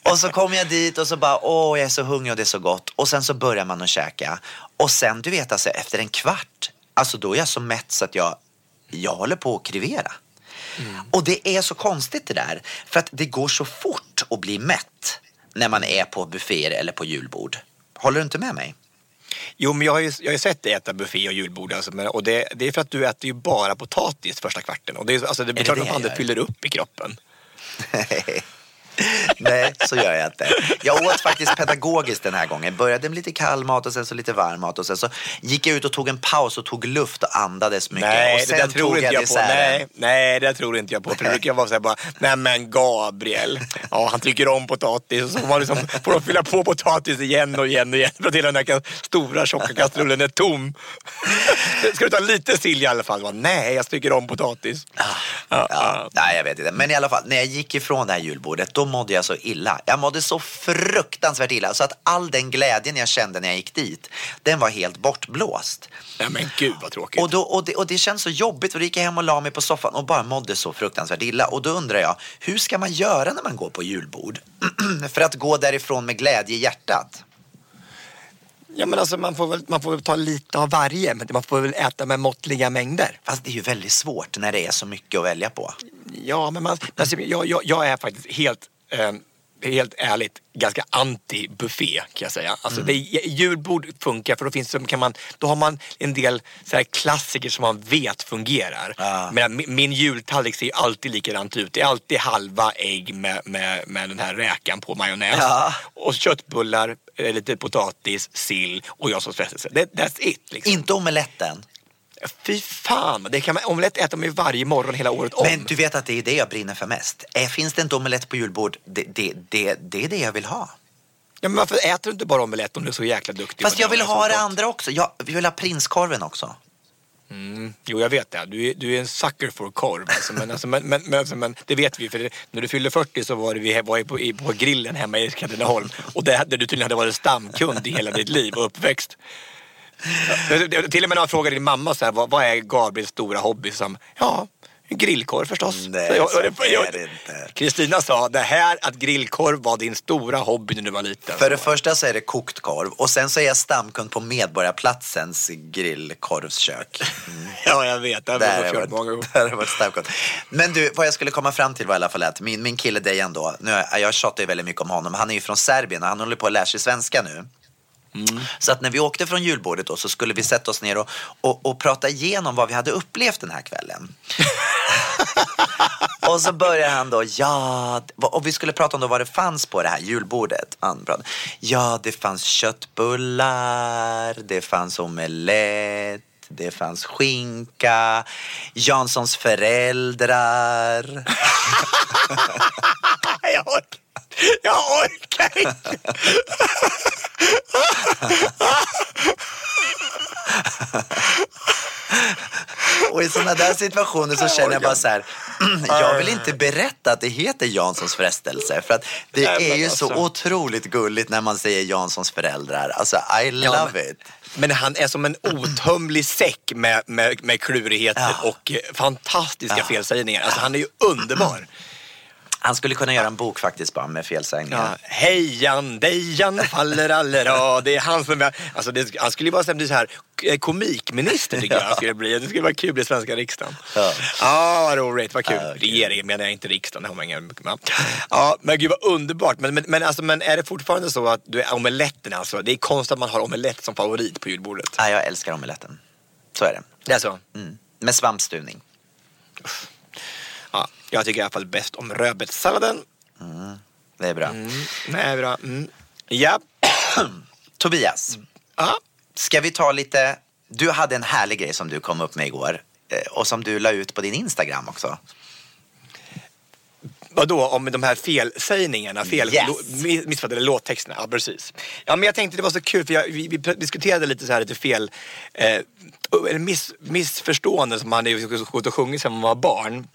och så kom jag dit och så bara, åh jag är så hungrig och det är så gott. Och sen så börjar man att käka. Och sen du vet alltså efter en kvart, alltså då är jag så mätt så att jag, jag håller på att krivera. Och det är så konstigt det där, för att det går så fort att bli mätt när man är på bufféer eller på julbord. Håller du inte med mig? Jo, men jag har ju, jag har ju sett dig äta buffé och julbord. Alltså, men, och det, det är för att du äter ju bara potatis första kvarten. Och det, är, alltså, det är det klart det att jag fan det fyller upp i kroppen. Nej, så gör jag inte. Jag åt faktiskt pedagogiskt den här gången. Började med lite kall mat och sen så lite varm mat och sen så gick jag ut och tog en paus och tog luft och andades mycket. Nej, och det sen där tror inte jag på. desserten. Nej, nej, det tror inte jag på. För det brukar vara så här bara, nej men Gabriel, ja, han tycker om potatis. Och så får, man liksom, får de fylla på potatis igen och igen och igen för att hela den där ka- stora tjocka kastrullen är tom. Ska du ta lite sill i alla fall? Va? Nej, jag tycker om potatis. Ja, Ja, ja. nej, jag vet inte. Men i alla fall, när jag gick ifrån det här julbordet, då mådde jag så illa. Jag mådde så fruktansvärt illa. Så att all den glädjen jag kände när jag gick dit, den var helt bortblåst. Nej men gud vad tråkigt. Och, då, och, det, och det känns så jobbigt för då gick jag hem och la mig på soffan och bara mådde så fruktansvärt illa. Och då undrar jag, hur ska man göra när man går på julbord? för att gå därifrån med glädje i hjärtat. Ja men alltså man får, väl, man får väl ta lite av varje, men man får väl äta med måttliga mängder. Fast det är ju väldigt svårt när det är så mycket att välja på. Ja, men man, alltså, jag, jag, jag är faktiskt helt, helt ärligt ganska anti-buffé kan jag säga. Alltså, det, julbord funkar för då, finns, kan man, då har man en del så klassiker som man vet fungerar. Ja. Men min, min jultallrik ser ju alltid likadant ut. Det är alltid halva ägg med, med, med den här räkan på majonnäs. Ja. Och köttbullar, eh, lite potatis, sill och jag som frestelse. Det, that's it. Liksom. Inte omeletten. Fy fan, det kan man, omelett äter man ju varje morgon hela året om. Men du vet att det är det jag brinner för mest. Finns det inte omelett på julbord, det, det, det, det är det jag vill ha. Ja, men varför äter du inte bara omelett om du är så jäkla duktig? Fast jag vill är ha det andra också. Jag vill ha prinskorven också. Jo, jag vet det. Du är, du är en sucker for korv. Alltså, men, alltså, men, men, men, alltså, men det vet vi. För när du fyllde 40 så var det, vi var på, i, på grillen hemma i Katrineholm. Och där, där du tydligen hade varit stamkund i hela ditt liv och uppväxt. Till och med när jag frågade din mamma så här, vad, vad är Gabriels stora hobby? Som, ja, grillkorv förstås. Nej, Så jag- är det inte. Kristina sa, det här att grillkorv var din stora hobby när du var liten. För det första så är det kokt korv och sen så är jag stamkund på Medborgarplatsens grillkorvskök. Ja, jag vet. Där jag kört varit, många gånger. där har jag varit stamkund. Men du, vad jag skulle komma fram till var i alla fall att min, min kille Dejan då, nu, jag tjatar ju väldigt mycket om honom, han är ju från Serbien och han håller på att lära sig svenska nu. Så att när vi åkte från julbordet då så skulle vi sätta oss ner och, och, och prata igenom vad vi hade upplevt den här kvällen. och så börjar han då, ja, och vi skulle prata om då vad det fanns på det här julbordet. Ja, det fanns köttbullar, det fanns omelett, det fanns skinka, Janssons föräldrar. Jag orkar, inte. Och i sådana där situationer så känner jag bara så här, Jag vill inte berätta att det heter Janssons frestelse. För att det är ju så alltså. otroligt gulligt när man säger Janssons föräldrar. Alltså, I love men- it. Men han är som en otömlig säck med, med, med klurigheter Ja. och fantastiska Ja. felsägningar. Alltså han är ju underbar. Han skulle kunna göra en bok faktiskt bara med felsägningar. Ja. Hejan, dejan, faller allra. Det är han som är, alltså det, Han skulle ju vara så här, eh, komikminister tycker jag han skulle bli. Det skulle vara kul i svenska riksdagen. Ja. Ja, vad roligt, vad kul. Ja, kul. Regeringen menar jag inte riksdagen. Har man ingen, ja. ja, men gud vad underbart. Men, men, men, alltså, men är det fortfarande så att du är omeletten alltså? Det är konstigt att man har omelett som favorit på julbordet. Ja, jag älskar omeletten. Så är det. Det är så? Mm. Med svampstuvning. Ja, jag tycker i alla fall bäst om rödbetssalladen. Det är bra. Mm, nej, bra. Mm. Ja. Tobias, ja. ska vi ta lite... Du hade en härlig grej som du kom upp med igår eh, och som du la ut på din Instagram också. Vadå, om de här felsägningarna, fel, Yes. lo- mi- missfattade låttexterna? Ja, precis. Ja, men jag tänkte det var så kul för jag, vi, vi diskuterade lite så här lite fel, eh, miss, missförstående som man hade gått och sjungit sedan man var barn.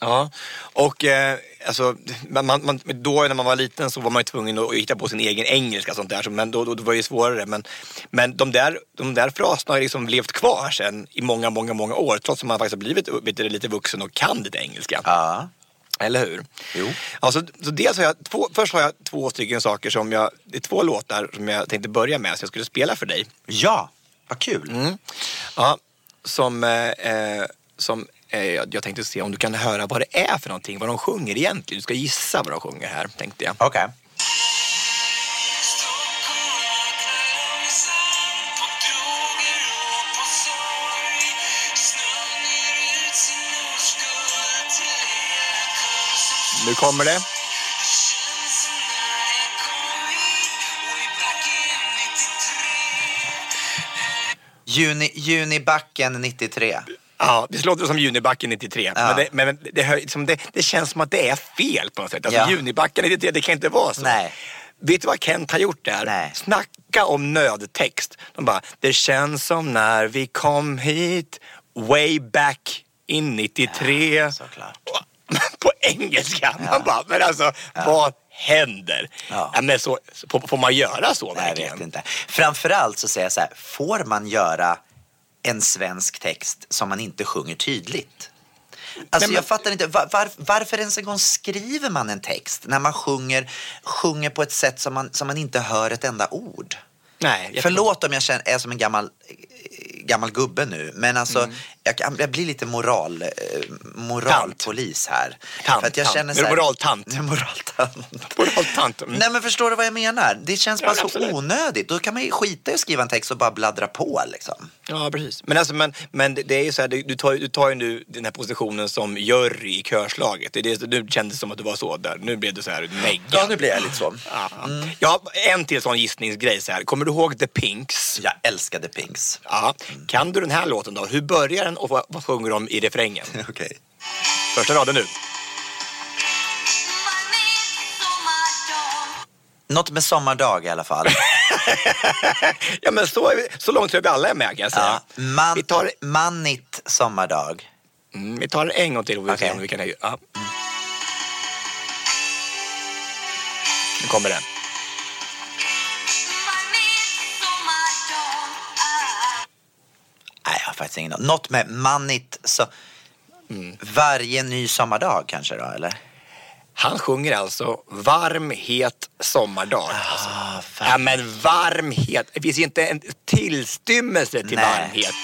Ja, och eh, alltså, man, man, då när man var liten så var man ju tvungen att hitta på sin egen engelska och sånt där. Men då, då, då var det ju svårare. Men, men de, där, de där fraserna har liksom levt kvar sen i många, många, många år. Trots att man faktiskt har blivit du, lite vuxen och kan lite engelska. Ja. Eller hur? Jo. Alltså, så dels har jag två, först har jag två stycken saker som jag, det är två låtar som jag tänkte börja med så jag skulle spela för dig. Ja, vad kul. Mm. Ja, som, eh, eh, som jag jag tänkte se om du kan höra vad det är för någonting, vad de sjunger egentligen. Du ska gissa vad de sjunger här, tänkte jag. Okej. Nu kommer det. Juni, Junibacken 93. Ja, det låter som Junibacken 93. Ja. Men, det, men det, hör- liksom det, det känns som att det är fel på något sätt. Alltså, Ja. Junibacken 93, det kan inte vara så. Nej. Vet du vad Kent har gjort där? Nej. Snacka om nödtext. De bara, det känns som när vi kom hit way back in 93. Ja. På engelska. Man bara, men alltså vad händer? Ja. Ja. men så, får, man göra så Nej, jag vet inte. Framförallt så säger jag så här, får man göra en svensk text som man inte sjunger tydligt? Alltså men- jag fattar inte, var, var, varför ens en gång skriver man en text när man sjunger, sjunger på ett sätt som man, som man inte hör ett enda ord? Nej, Förlåt om jag känner, är som en gammal, gammal gubbe nu, men alltså Mm. Jag, kan- jag blir lite moral, eh, moralpolis här. Tant, För att jag tant. känner så här, Moraltant. Moraltant. Moraltant. Mm. Nej men förstår du vad jag menar? Det känns Ja, bara så absolut. onödigt. Då kan man ju skita i att skriva en text och bara bladdra på liksom. Ja, precis. Men, alltså, men, men det är ju så här, du, tar, du tar ju nu den här positionen som jury i körslaget. Det det, nu kändes som att du var så där. Nu blev du så här neggad. blir jag lite så. Ja. Ja, en till sån gissningsgrej. Så här. Kommer du ihåg The Pinks? Jag älskade Pinks. Ja. Kan du den här låten då? Hur börjar den och vad, vad sjunger de i refrängen? Okej. Första raden nu. Något med sommardag i alla fall. Ja, men så, är vi, så långt tror jag vi alla är med kan jag säga. ja. Man, Vi, tar, Mannigt sommardag. mm, vi tar en gång till och vi får se Okej. om vi kan... Ja. Nu kommer den. Faktiskt ingen aning. Något med mannigt så... Mm. Varje ny sommardag kanske då, eller? Han sjunger alltså varm, het sommardag. Alltså. Ah, Ja, men varm, het. Det finns inte en tillstymmelse till Nej. varmhet.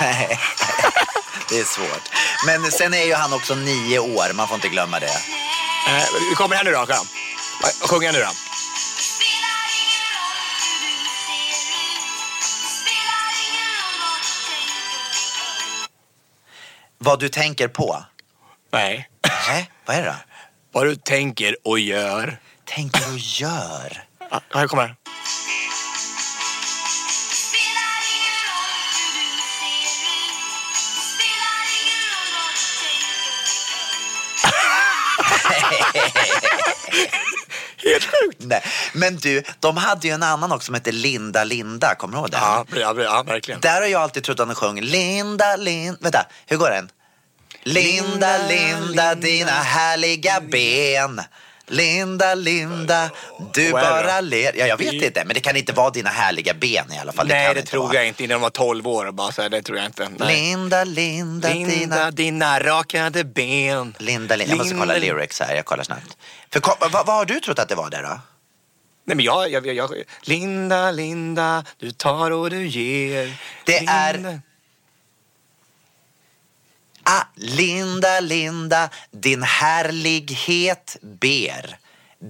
Nej, det är svårt. Men sen är ju han också nio år, man får inte glömma det. Eh, vi kommer här nu då. Sjunger jag nu då? Vad du tänker på? Nej. Nej, vad är det då? Vad du tänker och gör. Tänker och gör? Ja, här kommer Helt sjukt. Nej. Men du, de hade ju en annan också som hette Linda Linda. Kommer du ihåg den? Ja, ja, ja, verkligen. Där har jag alltid trott att de sjöng Linda, Linda. Vänta, hur går den? Linda, Linda, dina härliga ben. Linda, Linda, du Vad är det bara då? ler. Ja, jag vet inte, men det kan inte vara dina härliga ben i alla fall. Nej, kan det inte tror vara. jag inte. Innan de var 12 år. Bara så här, det tror jag inte. Nej. Linda, Linda, Linda, dina... dina rakade ben. Linda, Linda. Jag måste kolla Linda- lyrics här, jag kollar snabbt. För, ko- vad, vad har du trott att det var där då? Nej, men jag, jag, jag, jag, Linda, Linda, du tar och du ger. Det är- Linda. Ah, Linda, Linda, din härlighet ber.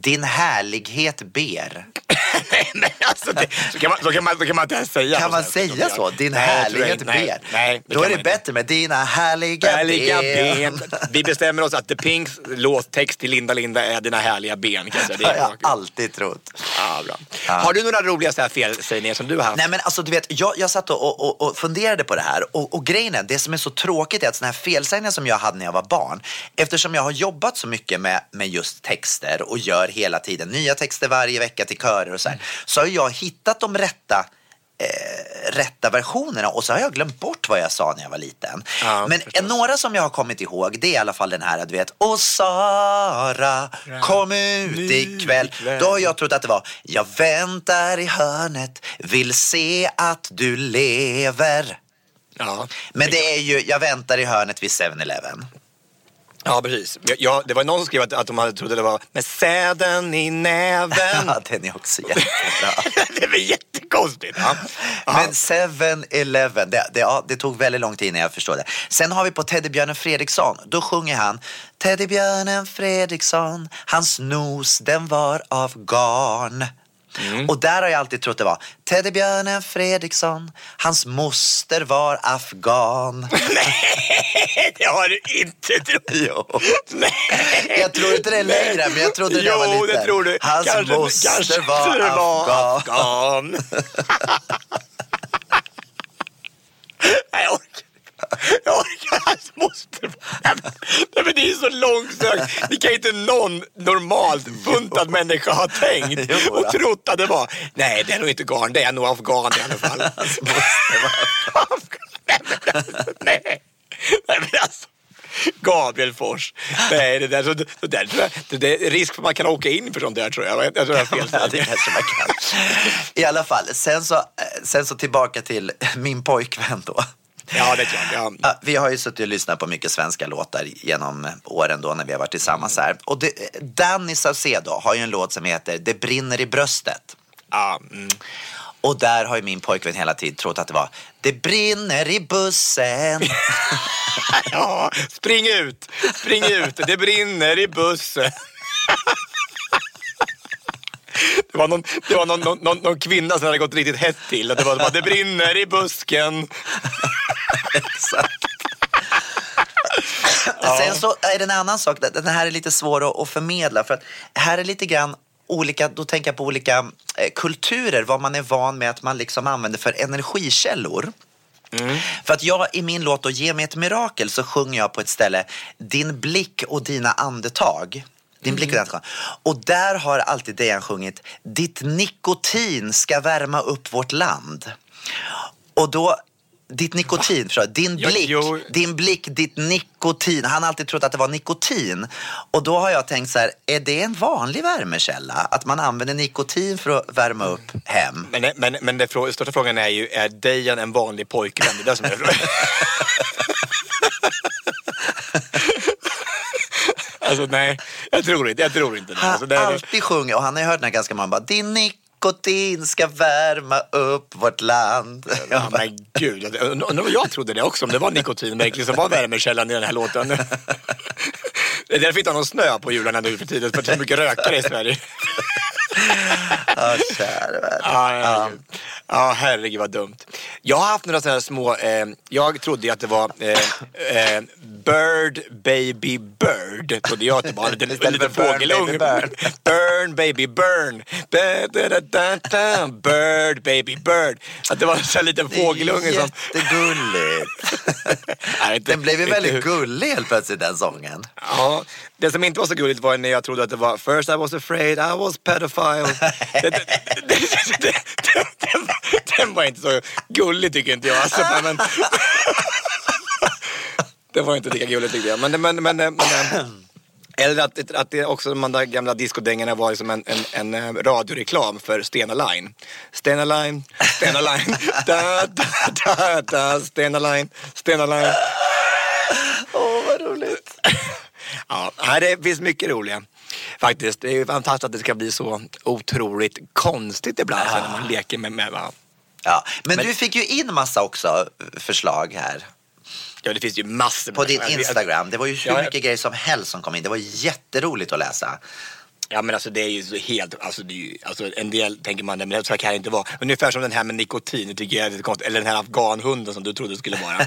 Din härlighet ber. Nej, alltså det, så, kan man, så, kan man, så kan man inte ens säga. Kan man säga så? Din Nej, härlighet. Nej, ber. Nej, Då är det inte. bättre med dina härliga, Härliga ben. ben. Vi bestämmer oss att The Pinks låttext till Linda Linda är dina härliga ben. Kan jag säga. Det har jag alltid trott. ja, bra. Har du några roliga så här felsägningar som du har haft? Nej men alltså du vet, jag, jag satt och, och, och funderade på det här och, och grejen är, det som är så tråkigt är att sådana här felsägningar som jag hade när jag var barn, eftersom jag har jobbat så mycket med, med just texter och gör hela tiden nya texter varje vecka till körer och så här, så har jag hittat de rätta eh, rätta versionerna och så har jag glömt bort vad jag sa när jag var liten. Ja, Men förstås. några som jag har kommit ihåg det är i alla fall den här du vet Och Sara kom ut ikväll. Då har jag trott att det var Jag väntar i hörnet vill se att du lever Ja. Men det är ju Jag väntar i hörnet vid 7-Eleven Ja, precis. Ja, det var någon som skrev att, att de hade att det var med säden i näven. Ja, den är också jättebra det var jättekonstigt. Ja. Men 7-Eleven, det, det, ja, det tog väldigt lång tid innan jag förstod det. Sen har vi på Teddybjörnen Fredriksson, då sjunger han Teddybjörnen Fredriksson, hans nos den var av garn. Och där har jag alltid trott det var Teddybjörnen Fredriksson, hans moster var afghan. det har du inte trott. jo. Nej. Jag tror inte det är längre, men jag trodde det jag var Jo, liten. det tror du. Hans Kanske- moster kanske var var afghan. afghan. Nej, jag orkar jag orkar, hans moster. Nej, men- det är så långsökt. Det kan inte någon normalt funtad människa ha tänkt och trott att det var. Nej, det är nog inte garn, det är nog afghan i alla fall. Hans moster var Afghan. Nej, men alltså, nej. Nej, men alltså. Gabriel Fors. Nej, det där, så, så där tror jag, det, det är risk för att man kan åka in för sånt där tror jag. Jag tror jag har fel. Ja, det kanske man kan. I alla fall, sen så, eh, sen så tillbaka till min pojkvän då. Ja, det är klart. Ja. Vi har ju suttit och lyssnat på mycket svenska låtar genom åren då när vi har varit tillsammans här. Och det, Danny Saucedo har ju en låt som heter Det brinner i bröstet. Ja, mm. Och där har ju min pojkvän hela tiden trott att det var Det brinner i bussen. ja, spring ut! Spring ut! Det brinner i bussen. Det var, någon, det var någon, någon, någon, kvinna som hade gått riktigt hett till. Det var bara, det brinner i busken. Exakt. Sen så är det en annan sak, den här är lite svår att, förmedla för att här är lite grann olika, då tänker jag på olika eh, kulturer, vad man är van med att man liksom använder för energikällor. För att jag i min låt då, Ge mig ett mirakel så sjunger jag på ett ställe Din blick och dina andetag. Din blick och dina andetag. Och där har alltid Dejan sjungit Ditt nikotin ska värma upp vårt land. Och då ditt nikotin, förstår din blick, jo. din blick, ditt nikotin. Han har alltid trott att det var nikotin. Och då har jag tänkt så här, är det en vanlig värmekälla? Att man använder nikotin för att värma upp hem? Men, men, men den största frågan är ju, är Dejan en vanlig pojkvän? Det är det som är frågan. Alltså nej, jag tror inte, jag tror inte det. Han Alltså, det alltid sjungit, och han har ju hört den här ganska många, bara, din nikotin ska värma upp vårt land. Ja, men gud, jag, undrar vad jag trodde det också, om det var nikotin verkligen som var värmekällan i den här låten. Det är därför inte har någon snö på jularna nu för tiden, för att det är så mycket rökare i Sverige. Ja, käre värld. Ja, herregud. Ja, herregud vad dumt. Jag har haft några sådana här små, eh, jag trodde att det var eh, eh, Bird Baby Bird. Trodde jag att det var en liten, en liten fågelunge. baby, burn. baby burn. Da, da, da. Bird baby bird. Att det var en sån liten fågelunge som... Jättegulligt. Nej, inte- Den blev ju väldigt gullig helt plötsligt den sången. Ja, det som inte var så gulligt var när jag trodde att det var First I was afraid I was pedophile. det, det, det, det, det, den, den var inte så gullig tycker inte jag. Alltså, men, det var inte lika gulligt tyckte jag. Men, men, men, men, men eller att, att det också de där gamla discodängarna var som en, en, en eh, radioreklam för Stena Line. Stena Line, Stena Line, da, da, da, da, Stena Line, Stena Line. Åh, vad roligt. Ja, det finns mycket roliga. Faktiskt. Det är ju fantastiskt att det ska bli så otroligt konstigt ibland så när man leker med, med va? Ja, men, Men- du fick ju in massa också förslag här Ja, det finns ju massor. på din Instagram. Det var ju hur Ja, mycket grejer som helst som kom in. Det var jätteroligt att läsa. Ja, men alltså det är ju så helt, alltså, det är ju, alltså en del tänker man, nej, men så kan det inte vara. Ungefär som den här med nikotin, det tycker jag är lite konstigt. Eller den här afghanhunden som du trodde det skulle vara.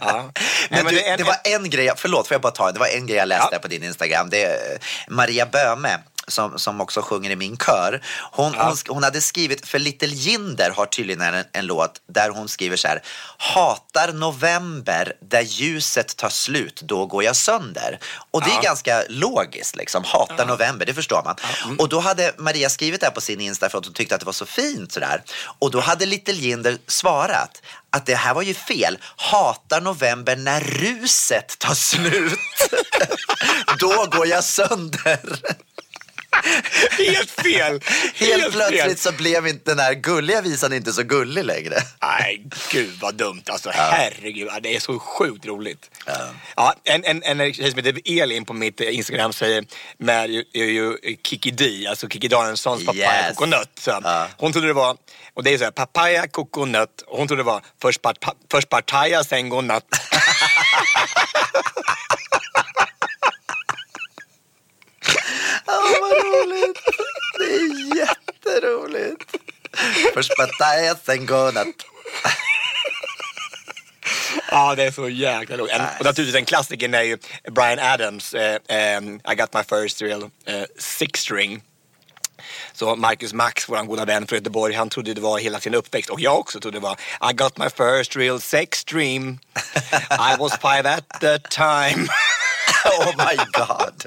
Ja. Nej, Men du, det en- det var en grej, förlåt får jag bara ta det var en grej jag läste Ja. på din Instagram. Det är eh, Maria Böme som, som också sjunger i min kör. Hon, Ja. hon, hon hade skrivit, för Little Jinder har tydligen en, en låt där hon skriver så här. Hatar november där ljuset tar slut, då går jag sönder. Och det är Ja. ganska logiskt liksom. Hatar november, det förstår man. mm. Och då hade Maria skrivit det här på sin Insta för att hon tyckte att det var så fint sådär. Och då hade Little Jinder svarat att det här var ju fel. Hatar november när ruset tar slut. då går jag sönder. Helt fel! Helt plötsligt fel. så blev inte den här gulliga visan inte så gullig längre. Nej, gud vad dumt. Alltså herregud, det är så sjukt roligt. Ja. en, en, en tjej som heter Elin på mitt Instagram säger med ju, ju, ju Kiki D, alltså Kiki Danielssons papaya Yes. coconut. Ja. Hon trodde det var, och det är så här, papaya coconut. Hon trodde det var först, part, pa, först partaja, sen godnatt. vad roligt! Det är jätteroligt. Först partaja, sen godnatt. Ja, det är så jäkla roligt. En, och naturligtvis en klassiker är ju Brian Adams, eh, eh, I got my first real eh, six string. Så Marcus Max, vår goda vän från Göteborg, han trodde det var hela sin uppväxt. Och jag också trodde det var I got my first real sex dream. I was five at the time. Oh my god.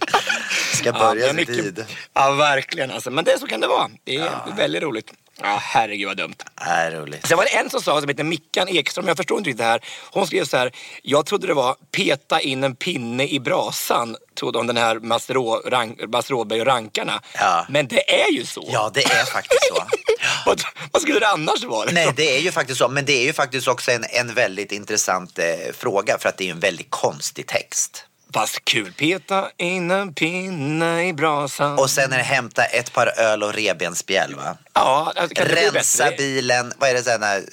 Ska börja ja, mycket- tid. Ja, verkligen alltså. Men det så kan det vara. Det är väldigt roligt. Ja, herregud vad dumt. Är roligt. Sen var det en som sa, som heter Mickan Ekström, jag förstår inte riktigt det här. Hon skrev så här, jag trodde det var peta in en pinne i brasan, trodde om den här Mats Rå- Rank- Mats Rådberg och rankarna. Ja. Men det är ju så. Ja, det är faktiskt så. vad, vad skulle det annars vara? Nej, det är ju faktiskt så. Men det är ju faktiskt också en, en väldigt intressant eh, fråga för att det är en väldigt konstig text. Fast kul, peta in en pinne i brasan. Och sen är det hämta ett par öl och revbensspjäll va? ja, alltså, Rensa bilen, vad är det sen? här,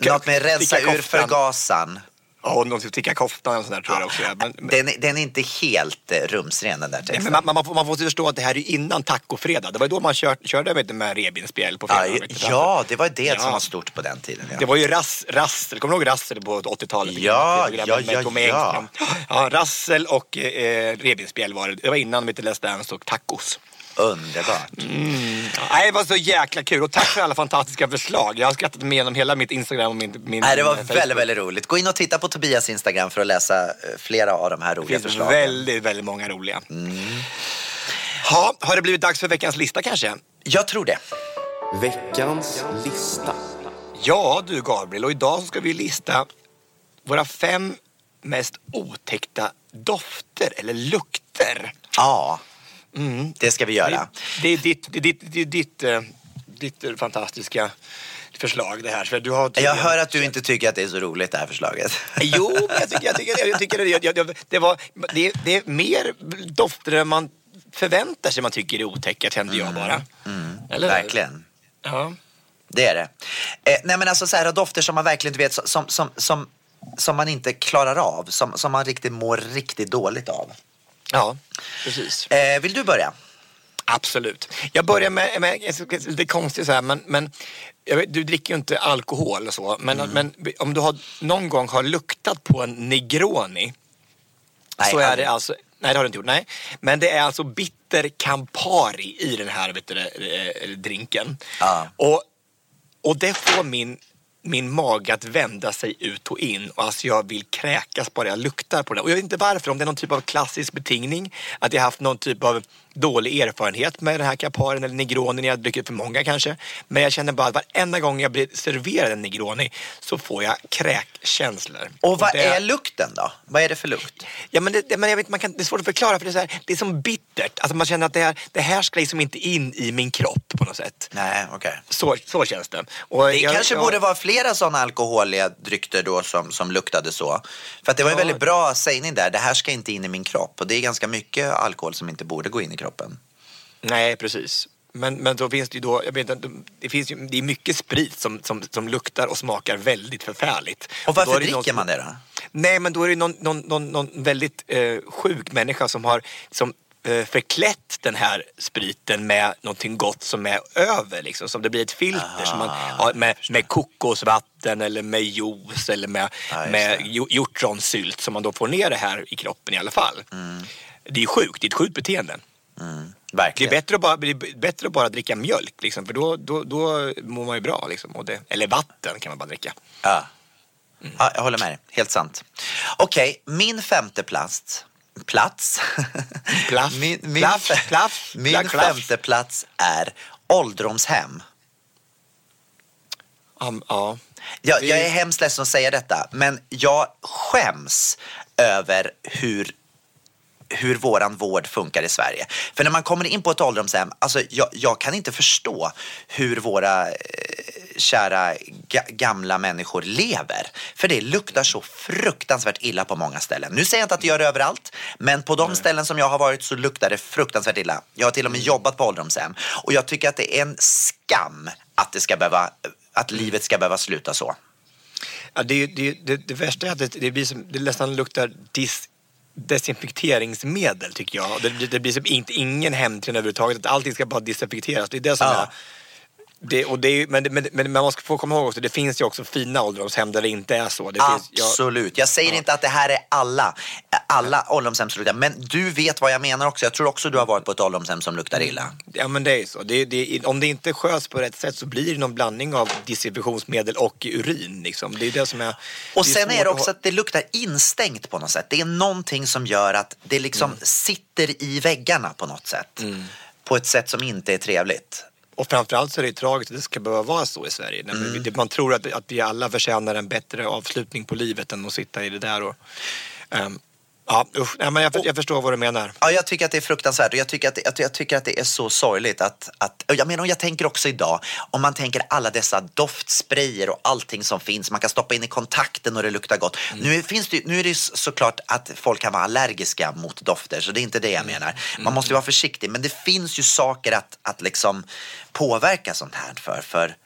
Något med rensa ur koftan. Ja, och någon som stickar koftan och sådär tror jag också. Ja. Men, men, Den, är- den är inte helt eh, rumsren den där Nej, texten. men man, man, får, man får förstå att det här är innan tacofredag. Det var ju då man kör, körde du, med revbensspjäll på Ja, fredag. du, ja, det var det Ja. som var stort på den tiden. Det Ja. var ju Rass, Rassel, kommer du ihåg Rassel på 80-talet? Ja, Med- ja, med ja, ja. Ja. Rassel och eh, revbensspjäll var det. Det var innan hette Let's Dance och tacos. Underbart. Nej, det var så jäkla kul och tack för alla fantastiska förslag. Jag har skrattat med genom hela mitt Instagram och min, min Nej, det var Facebook. väldigt, väldigt roligt. Gå in och titta på Tobias Instagram för att läsa eh, flera av de här Det roliga finns förslagen. väldigt, väldigt många roliga. Ha, har det blivit dags för veckans lista kanske? Jag tror det. Veckans lista. Ja du Gabriel, och idag så ska vi lista våra fem mest otäckta dofter eller lukter. Ja, Mm. det ska vi göra. Det, är ditt, det är ditt, det är ditt, eh, ditt fantastiska förslag det här. För du har Jag tydligen- hör att du inte tycker att det är så roligt det här förslaget. Jo, men jag tycker, jag tycker, det- jag tycker det, jag, jag, det, var, det, det är mer dofter än man förväntar sig man tycker är otäcka, kände jag bara. Eller hur? Verkligen. Ja. Det är det. Eh, nej men alltså så här dofter som man verkligen du vet som, som, som, som man inte klarar av. Som, som man riktigt mår riktigt dåligt av. ja, precis. Eh, vill du börja? Absolut. Jag börjar med, med lite konstigt så här, men, men vet, du dricker ju inte alkohol och så, men, Mm. men om du har, någon gång har luktat på en Negroni Nej, så är det alltså, nej det har du inte gjort, nej. Men det är alltså bitter Campari i den här vet du, eh, drinken. Ja. Och, och det får min, min mage att vända sig ut och in. Och alltså jag vill kräkas bara jag luktar på det. Och jag vet inte varför, om det är någon typ av klassisk betingning. Att jag haft någon typ av dålig erfarenhet med den här Caparin eller Negroni. Jag har druckit för många kanske. Men jag känner bara att varenda gång jag blir serverad en Negroni så får jag kräkkänslor. Och vad det- är lukten då? Vad är det för lukt? Ja, men det, men jag vet, man kan, det är svårt att förklara för det är, så här, det är som bittert. Alltså man känner att det här, det här ska liksom inte in i min kropp på något sätt. Nej, okej. Så, så känns det. Och Det jag- kanske jag- borde vara flera sådana alkoholiga drycker då som, som luktade så. För att det var en väldigt bra sägning där. Det här ska inte in i min kropp. Och det är ganska mycket alkohol som inte borde gå in i kroppen. Nej, precis. Men, men då finns det ju då, jag vet inte, det finns ju, det är mycket sprit som, som, som luktar och smakar väldigt förfärligt. Och varför det dricker någon man det då? Nej, men då är det någon, någon, någon, någon väldigt eh, sjuk människa som har som, eh, förklätt den här spriten med någonting gott som är över. Liksom. Som det blir ett filter som man, har med, med kokosvatten eller med juice eller med, Ja, med hjortronsylt som man då får ner det här i kroppen i alla fall. Mm. Det är sjukt, det är ett sjukt beteende. Det är Verkligen. bättre att bara, bättre att bara dricka mjölk, liksom, för då, då, då mår man ju bra. Liksom, det, eller vatten kan man bara dricka. Ja. ja, jag håller med dig. Helt sant. Okej, min femte plats. Plats? Plaff, min min, plaff, plaff, min plaff, femte plats är ålderdomshem. Um, ja. Jag, jag är hemskt ledsen att säga detta, men jag skäms över hur hur våran vård funkar i Sverige. För när man kommer in på ett ålderdomshem, alltså jag, jag kan inte förstå hur våra eh, kära ga, gamla människor lever. För det luktar så fruktansvärt illa på många ställen. Nu säger jag inte att det gör det överallt, men på de ställen som jag har varit så luktar det fruktansvärt illa. Jag har till och med jobbat på ålderdomshem och jag tycker att det är en skam att det ska behöva, att livet ska behöva sluta så. Ja, det, det, det, det värsta är att det, det, blir som, det nästan luktar dis, desinfekteringsmedel tycker jag. Det, det, blir som inte, ingen hemtrend överhuvudtaget. Att allting ska bara desinfekteras. Det är det som Ja. är... Det, och det är, men, men, men man måste få komma ihåg också, det finns ju också fina ålderdomshem där det inte är så. Finns, jag- Absolut. Jag säger inte att det här är alla, alla ålderdomshem som luktar, men du vet vad jag menar också. Jag tror också du har varit på ett ålderdomshem som luktar illa. Ja men det är ju så. Det, det, om det inte sköts på rätt sätt så blir det någon blandning av desinfektionsmedel och urin. Liksom. Det är det som är... Och är sen är det att också att det luktar instängt på något sätt. Det är någonting som gör att det liksom Mm. sitter i väggarna på något sätt. På ett sätt som inte är trevligt. Och framförallt så är det ju tragiskt att det ska behöva vara så i Sverige. Det- Man tror att, att vi alla förtjänar en bättre avslutning på livet än att sitta i det där och... ehm, ja, usch. Nej, men jag, jag förstår vad du menar. Ja, jag tycker att det är fruktansvärt och jag tycker att det, att jag tycker att det är så sorgligt att, att jag menar, och jag tänker också idag, om man tänker alla dessa doftsprayer och allting som finns, man kan stoppa in i kontakten och det luktar gott. Nu, finns det, nu är det såklart att folk kan vara allergiska mot dofter, så det är inte det jag menar. Man måste ju vara försiktig, men det finns ju saker att, att liksom påverka sånt här för. för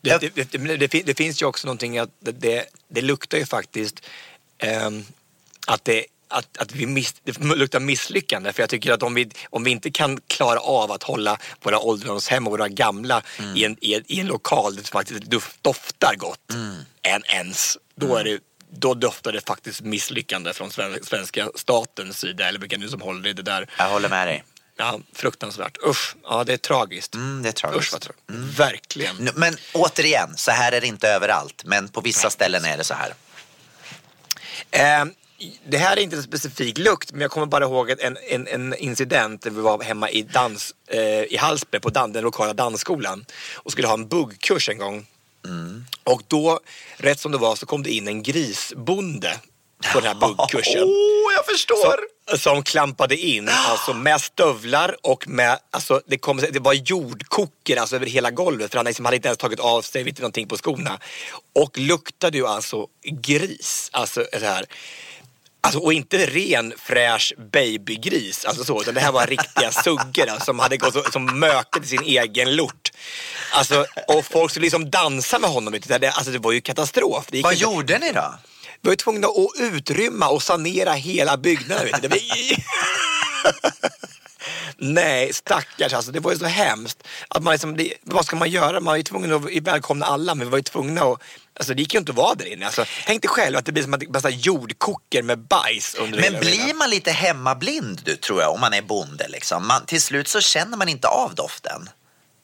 Det, det, det, det, det, fin- det finns ju också någonting att det, luktar ju faktiskt ehm, att det att, att vi miss, det luktar misslyckande. För jag tycker att om vi, om vi inte kan klara av att hålla våra ålderdomshem och våra gamla i, en, i, en, i en lokal som faktiskt dof- doftar gott än ens, då, är det, då doftar det faktiskt misslyckande från sven- svenska statens sida. Eller vilka nu som håller i det där. jag håller med dig. Ja, fruktansvärt. Usch, ja det är tragiskt. Mm, det är tragiskt. Usch vad tragiskt. Verkligen. Nu- Men återigen, så här är det inte överallt, men på vissa ställen är det så här. Eh, det här är inte en specifik lukt, men jag kommer bara ihåg en, en, en incident där vi var hemma i, dans, eh, i Hallsberg på dan, den lokala dansskolan och skulle ha en buggkurs en gång. Och då, rätt som det var, så kom det in en grisbonde på den här buggkursen. Åh, jag förstår! Som, som klampade in alltså med stövlar och med, alltså det, kom, det var jordkoker alltså, över hela golvet för han liksom hade inte ens tagit av sig vet någonting på skorna. Och luktade ju alltså gris. Alltså så här. Alltså, och inte ren fräsch babygris, alltså så, utan det här var riktiga suggor alltså, som hade gått och, som mökade sin egen lort. Alltså, och folk skulle liksom dansa med honom. Alltså, det var ju katastrof. Vad inte- gjorde ni då? vi var tvungna att utrymma och sanera hela byggnaden. Vet du. Det. Nej, stackars alltså. Det var ju så hemskt. Att man liksom, det, vad ska man göra? Man var ju tvungen att välkomna alla, men vi var ju tvungna att Alltså det gick ju inte att vara där inne. Alltså, tänk dig själv att det blir som att bara jordkoker med bajs under Men blir man lite hemmablind du, tror jag, om man är bonde liksom? Man, till slut så känner man inte av doften.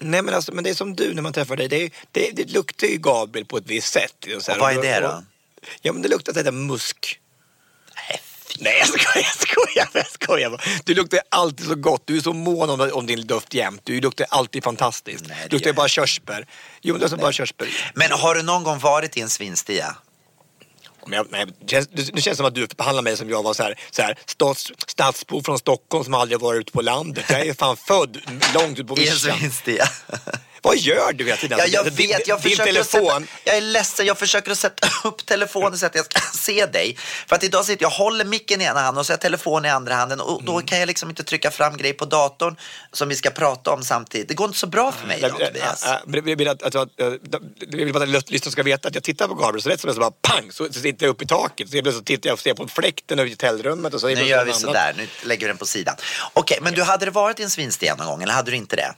Nej men alltså, men det är som du när man träffar dig. Det, är, det, det luktar ju Gabriel på ett visst sätt. Och vad är det då? Ja men det luktar sådär musk. Nej, jag skojar, jag skojar, jag skojar. bara. Du luktar alltid så gott. Du är så mån om, om din doft jämt. Du luktar alltid fantastiskt. Nej, du luktar bara körsbär. Jo men det är bara körsbär. Men har du någon gång varit i en svinstia? Men jag, nej, det, känns, det, känns som att du behandlar mig som jag var så här, så här stats, stadsbo från Stockholm som aldrig varit ute på landet. Jag är fan född långt ut på I en vischan. svinstia? Vad gör du hela tiden? Ja, jag Alltså, din- vet, jag din telefon. Sätta, jag är ledsen, jag försöker att sätta upp telefonen så att jag ska se dig. För att idag sitter jag håller micken i ena handen och så har jag telefonen i andra handen och Mm. då kan jag liksom inte trycka fram grejer på datorn som vi ska prata om samtidigt. Det går inte så bra för mig idag, Tobias. Jag vill bara att lyssnarna ska veta att jag tittar på Gabriel så rätt som det är så bara pang så, sitter jag uppe i taket. Så jag tittar jag och ser på fläkten över hotellrummet och så Nu gör vi sådär, nu lägger vi den på sidan. Okej, men du hade det varit en svinstia någon gång eller hade du inte det?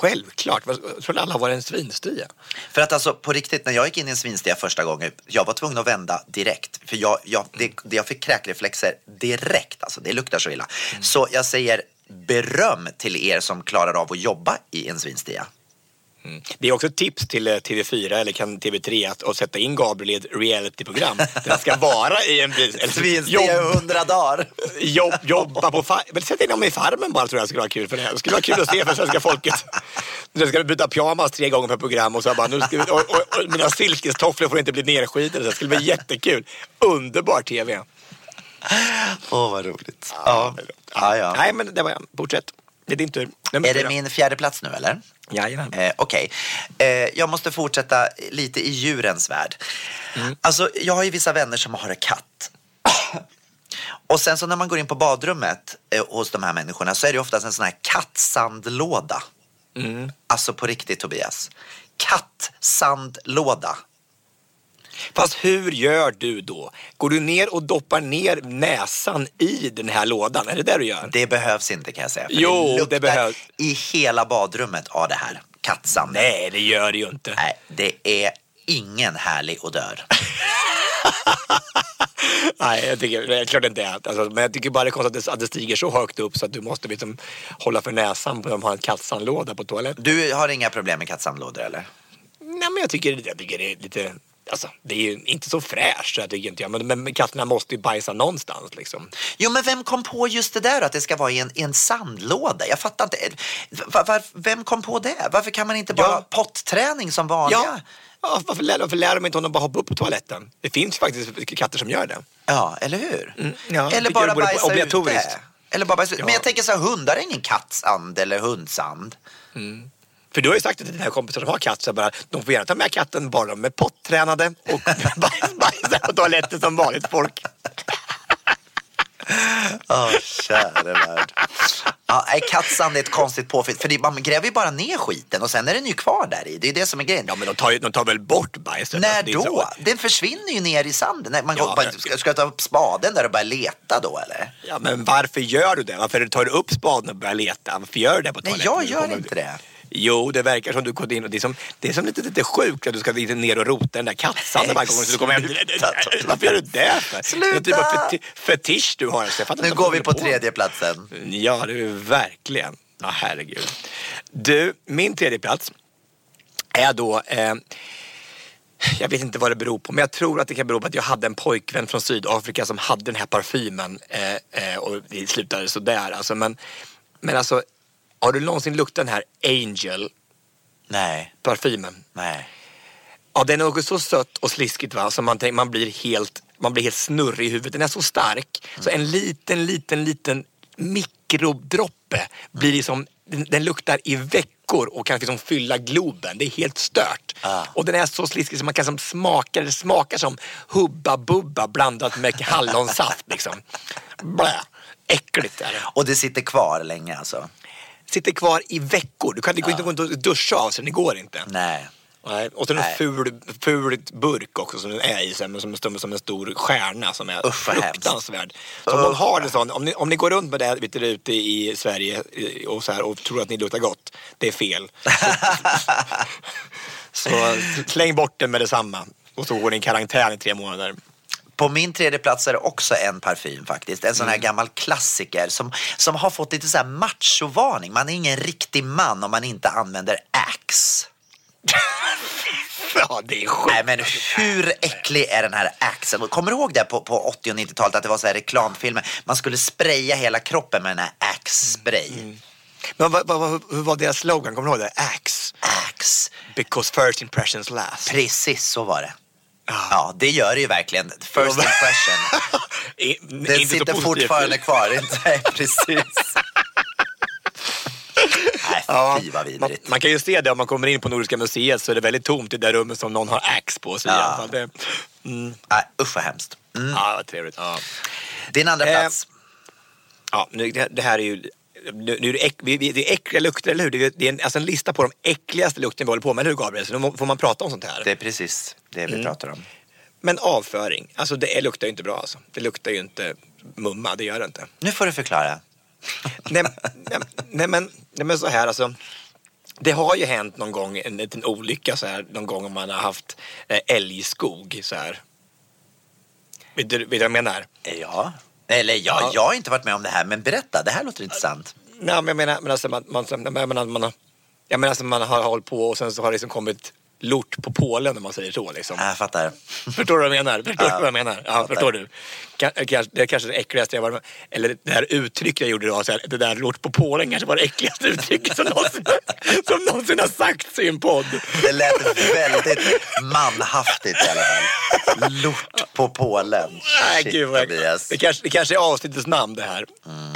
Självklart. Jag trodde alla var en svinstia. För att alltså på riktigt, när jag gick in i en svinstia första gången, jag var tvungen att vända direkt. För jag, jag, det, jag fick kräkreflexer direkt, alltså det luktar så illa. Så jag säger beröm till er som klarar av att jobba i en svinstia. Det är också ett tips till eh, TV4 eller kan TV3 att, att sätta in Gabriel i ett realityprogram. Där han ska vara i en bil. i jobb- hundra dagar. jobb, jobba på. Men sätt in dem i farmen bara tror jag skulle vara kul för det här. Det skulle vara kul att se för svenska folket. Nu ska byta pyjamas tre gånger per program och så bara, nu ska vi, och, och, och mina silkestofflor får inte bli nerskidade. Det skulle bli jättekul. Underbar TV. Åh, vad roligt. Ja. Ja, ja. Nej men det var jag. Fortsätt. Det är din tur. Nummer Är det min fjärde plats nu eller? Jajamän. Eh, Okej, eh, jag måste fortsätta lite i djurens värld. Mm. Alltså, jag har ju vissa vänner som har katt. Och sen så när man går in på badrummet eh, hos de här människorna så är det oftast en sån här kattsandlåda. Mm. Alltså på riktigt Tobias. Kattsandlåda. Fast hur gör du då? Går du ner och doppar ner näsan i den här lådan? Är det det du gör? Det behövs inte kan jag säga. Jo, det luktar behövs. I hela badrummet av det här. Kattsand. Nej, det gör det ju inte. Nej, det är ingen härlig odör. Nej, jag tycker, det är klart det inte är. Alltså, men jag tycker bara det är konstigt att det, att det stiger så högt upp så att du måste liksom hålla för näsan på de har en kattsandlåda på toaletten. Du har inga problem med kattsandlådor eller? Nej, men jag tycker, jag tycker det är lite... Alltså, det är ju inte så fräscht, jag tycker inte jag. Men, men katterna måste ju bajsa någonstans liksom. Jo, men vem kom på just det där att det ska vara i en, i en sandlåda? Jag fattar inte. Var, var, vem kom på det? Varför kan man inte bara Ja. potträning som vanliga? Ja, ja varför, lär, varför lär de inte honom bara hoppa upp på toaletten? Det finns faktiskt katter som gör det. Ja, eller hur? Mm, ja, eller bara bajsa obligatoriskt. ute. Eller bara bajsa. Ja. Men jag tänker så här, hundar är ingen kattsand eller hundsand. För du har ju sagt till dina kompisar som har katt så bara, de får gärna ta med katten bara de är pottränade och bajs- bajsar på toaletten som vanligt folk. Åh, käre värld. Ja, nej, kattsand är ett konstigt påfund. För det, man gräver ju bara ner skiten och sen är den ju kvar där i. Det är det som är grejen. Ja men de tar, ju, de tar väl bort bajset? När Alltså, då? så- Den försvinner ju ner i sanden. Nej, Man Ja, går men- ska, ska jag ta upp spaden där och börja leta då eller? Ja men varför gör du det? Varför tar du upp spaden och börjar leta? Varför gör du det på Nej, toaletten? jag när du gör inte det. Jo, det verkar som du gått in och det är som, det är som lite, lite sjukt att du ska ner och rota den där kattsanden varje gång så du kommer hem. Varför gör du det för? Sluta. Det är typ av feti- fetisch du har. Så Nu går vi på håller tredje platsen. Ja, det är verkligen. Ja, herregud. Du, min tredje plats är då... Eh, jag vet inte vad det beror på, men jag tror att det kan bero på att jag hade en pojkvän från Sydafrika som hade den här parfymen eh, eh, och det slutade sådär. Alltså, men, men alltså, har du någonsin luktat den här Angel Nej, parfymen? nej. Ja, den är också så sött och sliskigt va, så man, tänker, man, blir helt, man blir helt snurrig i huvudet. Den är så stark, så en liten, liten, liten mikrodroppe blir liksom, den, den luktar i veckor och kan liksom fylla Globen. Det är helt stört. Ah. Och den är så sliskig så man kan som smaka, det smakar som Hubba Bubba blandat med hallonsaft liksom. Blä. Äckligt är det. Och det sitter kvar länge alltså? Sitter kvar i veckor. Du kan inte gå och duscha av sig, det går inte. Nej. Nej. Och så en Nej. ful, ful burk också som den är i sig, men som, som, som en stor stjärna som är Usch, fruktansvärd. Så om någon har en sån, om ni, om ni går runt med det vet du, ute i Sverige och, så här, och tror att ni luktar gott, det är fel. så släng bort den med detsamma. Och så går ni i karantän i tre månader. På min tredje plats är det också en parfym faktiskt. En sån Mm. här gammal klassiker som, som har fått lite så här machovarning. Man är ingen riktig man om man inte använder Axe. Ja, det är sjukt. Nej men hur äcklig är den här Axe? Kommer du ihåg det på, på 80 och 90-talet att det var så här reklamfilmer? Man skulle spraya hela kroppen med den här Axe-spray. Mm. Men vad, vad, vad, hur var deras slogan? Kommer du ihåg det? Axe. Axe. Because first impressions last. Precis så var det. Ja. Ja, det gör det ju verkligen. First impression. I- Den sitter fortfarande kvar. Inte? Precis. Nej, Ja, man, man kan ju se det om man kommer in på Nordiska museet så är det väldigt tomt i det där rummet som någon har ax på sig. Ja. Det, mm, Nej, usch vad hemskt. Mm. Ja, vad trevligt. Ja. Din andra Eh, plats. Ja, nu, det, det här är ju... Nu, nu är det, äck, vi, vi- det är äckliga lukter, eller hur? Det är, en, alltså en lista på de äckligaste lukterna vi håller på med, eller hur Gabriel? Så nu får man prata om sånt här. Det är precis det Mm. vi pratar om. Men avföring, alltså det luktar ju inte bra alltså. Det luktar ju inte mumma, det gör det inte. Nu får du förklara. nej, nej, nej, men, nej men så här alltså. Det har ju hänt någon gång en liten olycka så här, någon gång om man har haft eh, älgskog så här. Vet du, vet du vad jag menar? Ja. Eller ja, Ja. jag har inte varit med om det här, men berätta. Det här låter intressant. Nej, men jag menar, men alltså, man, man, jag menar, man, har, jag menar alltså, man har hållit på och sen så har det liksom kommit lort på Polen om man säger så. Liksom. Jag fattar. Förstår du vad jag menar? Förstår Ja, vad jag menar? Ja, fattar. förstår du? Det är kanske det äckligaste jag med Eller det här uttrycket jag gjorde idag, så här, det där lort på Polen kanske var det äckligaste uttrycket som någonsin, som någonsin har sagts i en podd. Det lät väldigt manhaftigt i alla fall. Lort på Polen. Nej, Shit, gud vad jag, Tobias. det, kanske, det kanske är avsnittets namn det här. Mm.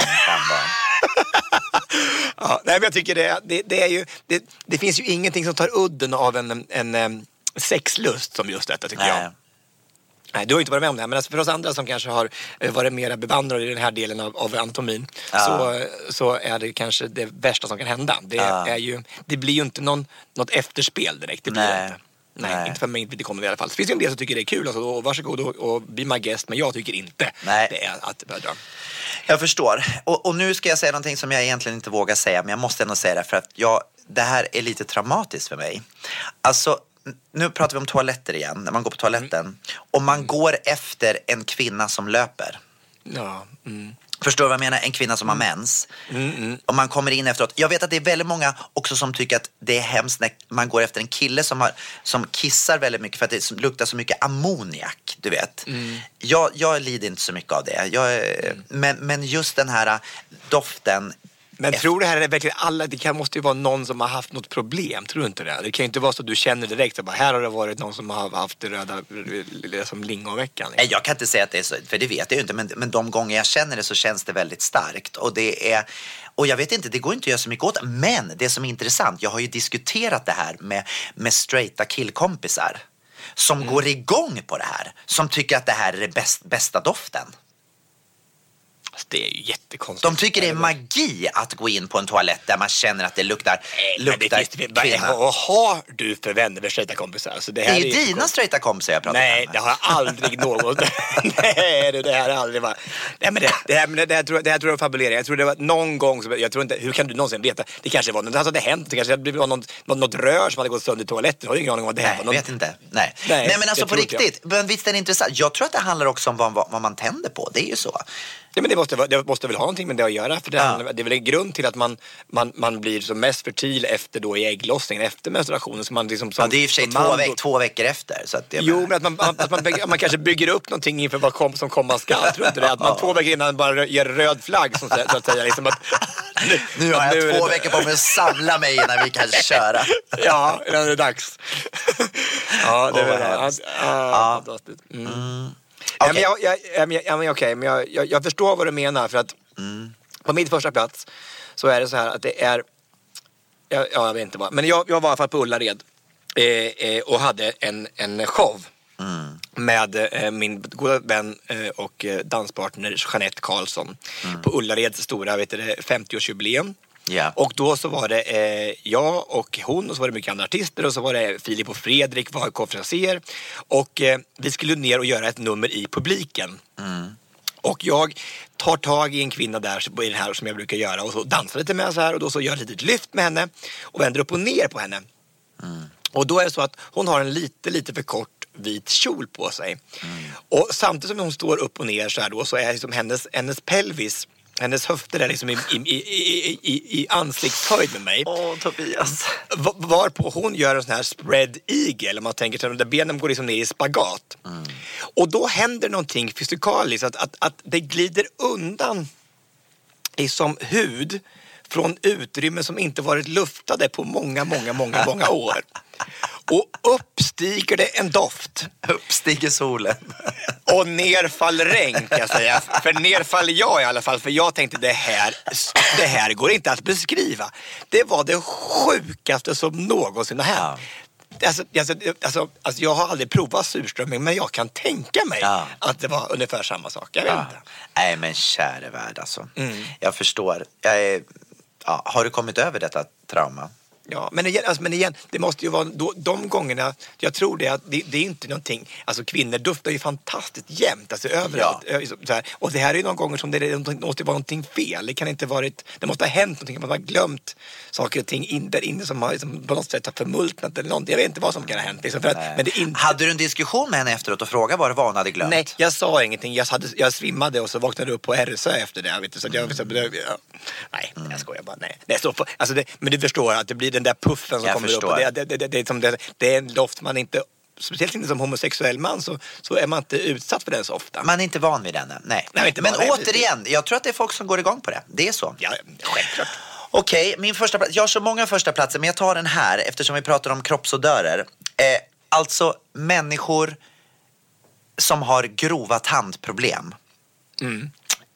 Ja, nej, men jag tycker det, det, det är ju, det, det finns ju ingenting som tar udden av en, en, em, sexlust som just detta tycker Nej. jag. Nej, du har ju inte varit med om det här, men alltså för oss andra som kanske har eh, varit mera bevandrade i den här delen av, av anatomin Ja. så, så är det kanske det värsta som kan hända. Det, Ja. är ju, det blir ju inte någon, något efterspel direkt. Det blir Nej. inte. Nej, Nej. inte för mig inte kommer i alla fall. Så finns det ju en del som tycker det är kul, alltså, och varsågod och, och be my guest, men jag tycker inte Nej. det är att börja Jag förstår. Och, och nu ska jag säga någonting som jag egentligen inte vågar säga, men jag måste ändå säga det för att jag, det här är lite traumatiskt för mig. Alltså, nu pratar vi om toaletter igen, när man går på toaletten. Och man går efter en kvinna som löper. Ja, mm. Förstår du vad jag menar? En kvinna som har mens. Och man kommer in efteråt. Jag vet att det är väldigt många också som tycker att det är hemskt när man går efter en kille som, har, som kissar väldigt mycket för att det luktar så mycket ammoniak. Du vet. Jag, jag lider inte så mycket av det. Jag, är- men, men just den här doften. Men tror du det här är verkligen alla? Det kan, måste ju vara någon som har haft något problem, tror du inte det? Det kan ju inte vara så att du känner direkt att här har det varit någon som har haft det röda det som lingonveckan. Nej, Jag kan inte säga att det är så, för det vet jag ju inte. Men, men de gånger jag känner det så känns det väldigt starkt. Och det är, och jag vet inte, det går inte att göra så mycket åt det. Men det som är intressant, jag har ju diskuterat det här med, med straighta killkompisar. Som Mm. går igång på det här. Som tycker att det här är bäst, bästa doften. Alltså, Det är ju jättekonstigt. De tycker det är magi att gå in på en toalett där man känner att det luktar, Nej, luktar det finns, kvinna. vad har du för vänner med straighta kompisar? Alltså, det, Det är ju dina straighta kompisar jag pratar Nej, med. det har jag aldrig någon. Nej, det här har aldrig varit. Nej, men det, det, här, det, tror, jag- det här tror jag tror det var någon gång, som, jag tror inte, hur kan du någonsin veta? Det kanske var något, alltså det hänt, det kanske var något, något, något rör som hade gått sönder i toaletten. Jag har ingen aning om vad det här Nej, var. Någon- vet inte. Nej. Nej, Nej, men alltså på jag. riktigt. Men visst är det intressant. Jag tror att det handlar också om vad, vad man tänder på. Det är ju så. Ja, men det, måste, det måste väl ha någonting med det att göra. För det, Ja. det är väl en grund till att man, man, man blir som mest fertil efter då i ägglossningen, efter menstruationen. Så man liksom, som, Ja, det är i och för sig två, veck, två veckor efter. Så att Jo, men att man, att man, man kanske bygger upp någonting inför vad kom, som komma skall. Tror inte det? Att man två veckor innan bara ger röd flagg som, så att säga. Liksom att, Nu har att jag är två det- veckor på mig att samla mig innan vi kan köra. Ja, innan det är dags. ja, det är vad väl hemskt. ja, fantastiskt. Mm. Ja, men jag, jag, ja, men- jag, jag, jag förstår vad du menar. För att på min första plats så är det så här att det är, ja, ja, jag vet inte vad, men jag, jag var i alla fall på Ullared eh, eh, och hade en, en show. Med eh, min goda vän eh, och eh, danspartner Jeanette Karlsson på Ullareds stora vet du, det, 50-årsjubileum. Ja. Och då så var det eh, jag och hon och så var det mycket andra artister och så var det Filip och Fredrik var konferenser. Och eh, vi skulle ner och göra ett nummer i publiken. Och jag tar tag i en kvinna där i den här som jag brukar göra och så dansar lite med så här och då så gör jag ett litet lyft med henne och vänder upp och ner på henne. Och då är det så att hon har en lite, lite för kort vit kjol på sig. Och samtidigt som hon står upp och ner så här då så är liksom hennes, hennes pelvis hennes höfter är liksom i, i, i, i, i, ansiktshöjd med mig. Åh, Tobias. Va- Varpå hon gör en sån här spread eagle, om man tänker sig där benen går liksom ner i spagat. Och då händer någonting fysikaliskt, att, att, att det glider undan i som hud från utrymmen som inte varit luftade på många, många, många, många år. Och upp stiger det en doft. Upp stiger solen. Och ner faller regn kan jag säga. För ner faller jag i alla fall. För jag tänkte det här, det här går inte att beskriva. Det var det sjukaste som någonsin har hänt. Alltså, alltså, alltså, alltså, jag har aldrig provat surströmming men jag kan tänka mig Ja. att det var ungefär samma sak. Jag vet Ja. inte. Nej, men käre värld alltså. Mm. Jag förstår. Jag är, ja, har du kommit över detta trauma? Ja, men igen, alltså, men igen, det måste ju vara då, de gångerna, jag tror det att det, det är inte någonting, alltså kvinnor duftar ju fantastiskt jämt, alltså överallt. Ö- Så här. Och det här är ju någon gånger som det, det måste vara någonting fel. Det kan inte varit, det måste ha hänt någonting, man har glömt saker och ting in, där inne som har liksom, på något sätt har förmultnat eller någonting. Jag vet inte vad som kan ha hänt. Liksom, att, men det inte... Hade du en diskussion med henne efteråt och frågade vad det var hon hade glömt? Nej, jag sa ingenting. Jag, hade, jag svimmade och så vaknade jag upp på RSÖ efter det. Vet du, så att jag, så, ja. Nej, jag skojar bara. Nej. Nej, så, alltså det, men du förstår att det blir den där puffen som Jag kommer förstår. upp. Det, det, det, det, är som det, det är en doft man inte, speciellt inte som homosexuell man, så, så är man inte utsatt för den så ofta. Man är inte van vid den än. Nej. Nej, men van återigen, jag tror att det är folk som går igång på det. Det är så. Ja, självklart. Okej, min första plats. Jag har så många första platser, men jag tar den här eftersom vi pratar om kroppsodörer. Eh, alltså människor som har grova tandproblem.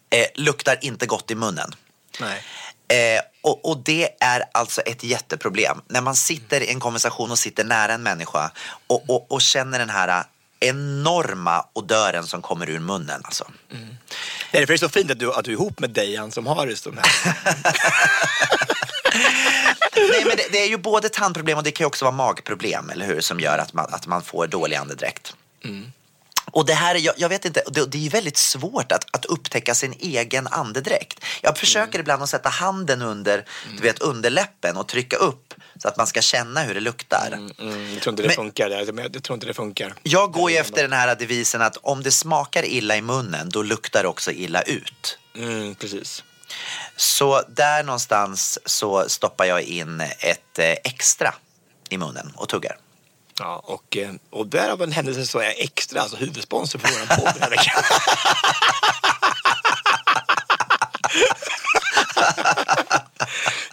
Eh, luktar inte gott i munnen. Nej. Eh, och, och det är alltså ett jätteproblem. När man sitter i en konversation och sitter nära en människa och, och, och känner den här enorma odören som kommer ur munnen. Alltså. Därför är det så fint att du, att du är ihop med Dejan som har just de här. Nej, men det, det är ju både tandproblem och det kan ju också vara magproblem, eller hur? Som gör att man, att man får dålig andedräkt. Och det här, är- jag, jag vet inte, det, det är väldigt svårt att, att upptäcka sin egen andedräkt. Jag försöker ibland att sätta handen under, du vet, underläppen och trycka upp så att man ska känna hur det luktar. Mm, jag tror inte det Men- funkar. där. Jag, jag tror inte det funkar. Jag går ju efter den här devisen att om det smakar illa i munnen, då luktar det också illa ut. Mm, precis. Så där någonstans så stoppar jag in ett eh, extra i munnen och tuggar. Ja, och, eh, och därav en händelse så är jag extra, alltså huvudsponsor för våran podd den här veckan.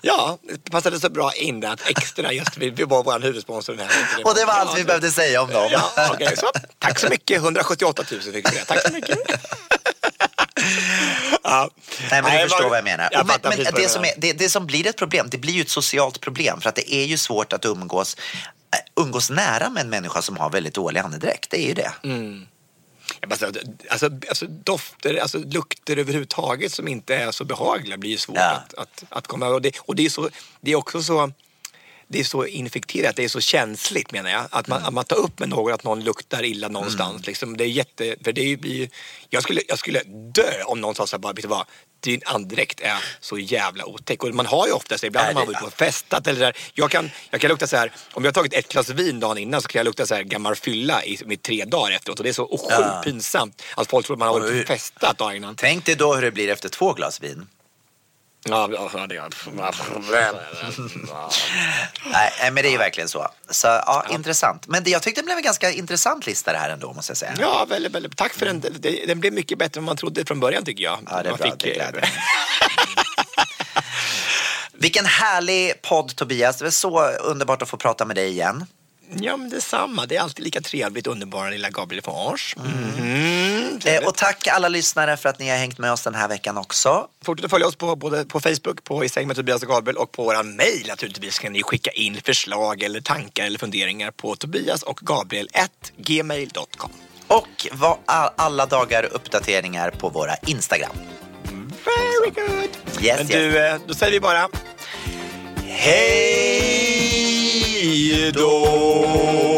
Ja, det passade så bra in där att extra just vi, vi var vår huvudsponsor den här veckan. Och det var allt vi behövde säga om dem. Ja, okej, så. Tack så mycket. 178 000 fick vi det. Tack så mycket. Ja. Nej, men du jag förstår var- vad jag menar. Jag men men det, som är, det, det som blir ett problem, det blir ju ett socialt problem. För att det är ju svårt att umgås, umgås nära med en människa som har väldigt dålig andedräkt. Det är ju det. Mm. Säger, alltså, alltså, dofter, alltså lukter överhuvudtaget som inte är så behagliga blir ju svårt Ja. att, att, att komma över. Och det, och det är, så, det är också så det är så infekterat, det är så känsligt menar jag. Att man, att man tar upp med någon att någon luktar illa någonstans. Liksom, det är jätte, för det ju- jag, skulle, jag skulle dö om någon sa så här bara, vet du vad, din andedräkt är så jävla otäck. Och man har ju ofta så ibland när man varit ute och festat eller där, jag kan, jag kan lukta så här, om jag har tagit ett glas vin dagen innan så kan jag lukta så här gammal fylla i, i tre dagar efteråt och det är så sjukt Ja. pinsamt att folk tror att man har varit och festat dagen innan. Tänk dig då hur det blir efter två glas vin. Ja, ja, det är... Nej, nej, men det är ju verkligen så. Så ja, intressant. Men det, jag tyckte det blev en ganska intressant lista det här ändå, måste jag säga. Ja, väldigt, väldigt. Tack för den. Det- Den blev mycket bättre än man trodde från början tycker jag. Ja, det är Man bra. fick, det eh, gläder mig. Vilken härlig podd, Tobias. Det är så underbart att få prata med dig igen. Ja, men detsamma. Det är alltid lika trevligt, underbara lilla Gabriel Fars. Mm. Eh, och tack alla lyssnare för att ni har hängt med oss den här veckan också. Fortsätt att följa oss på, både på Facebook, på I säng med Tobias och Gabriel och på våra mejl naturligtvis kan ni skicka in förslag eller tankar eller funderingar på Tobias och Gabriel gmail.com. Och var all, alla dagar uppdateringar på våra Instagram. Very good! Yes, Men yes. du, eh, då säger vi bara Hej då!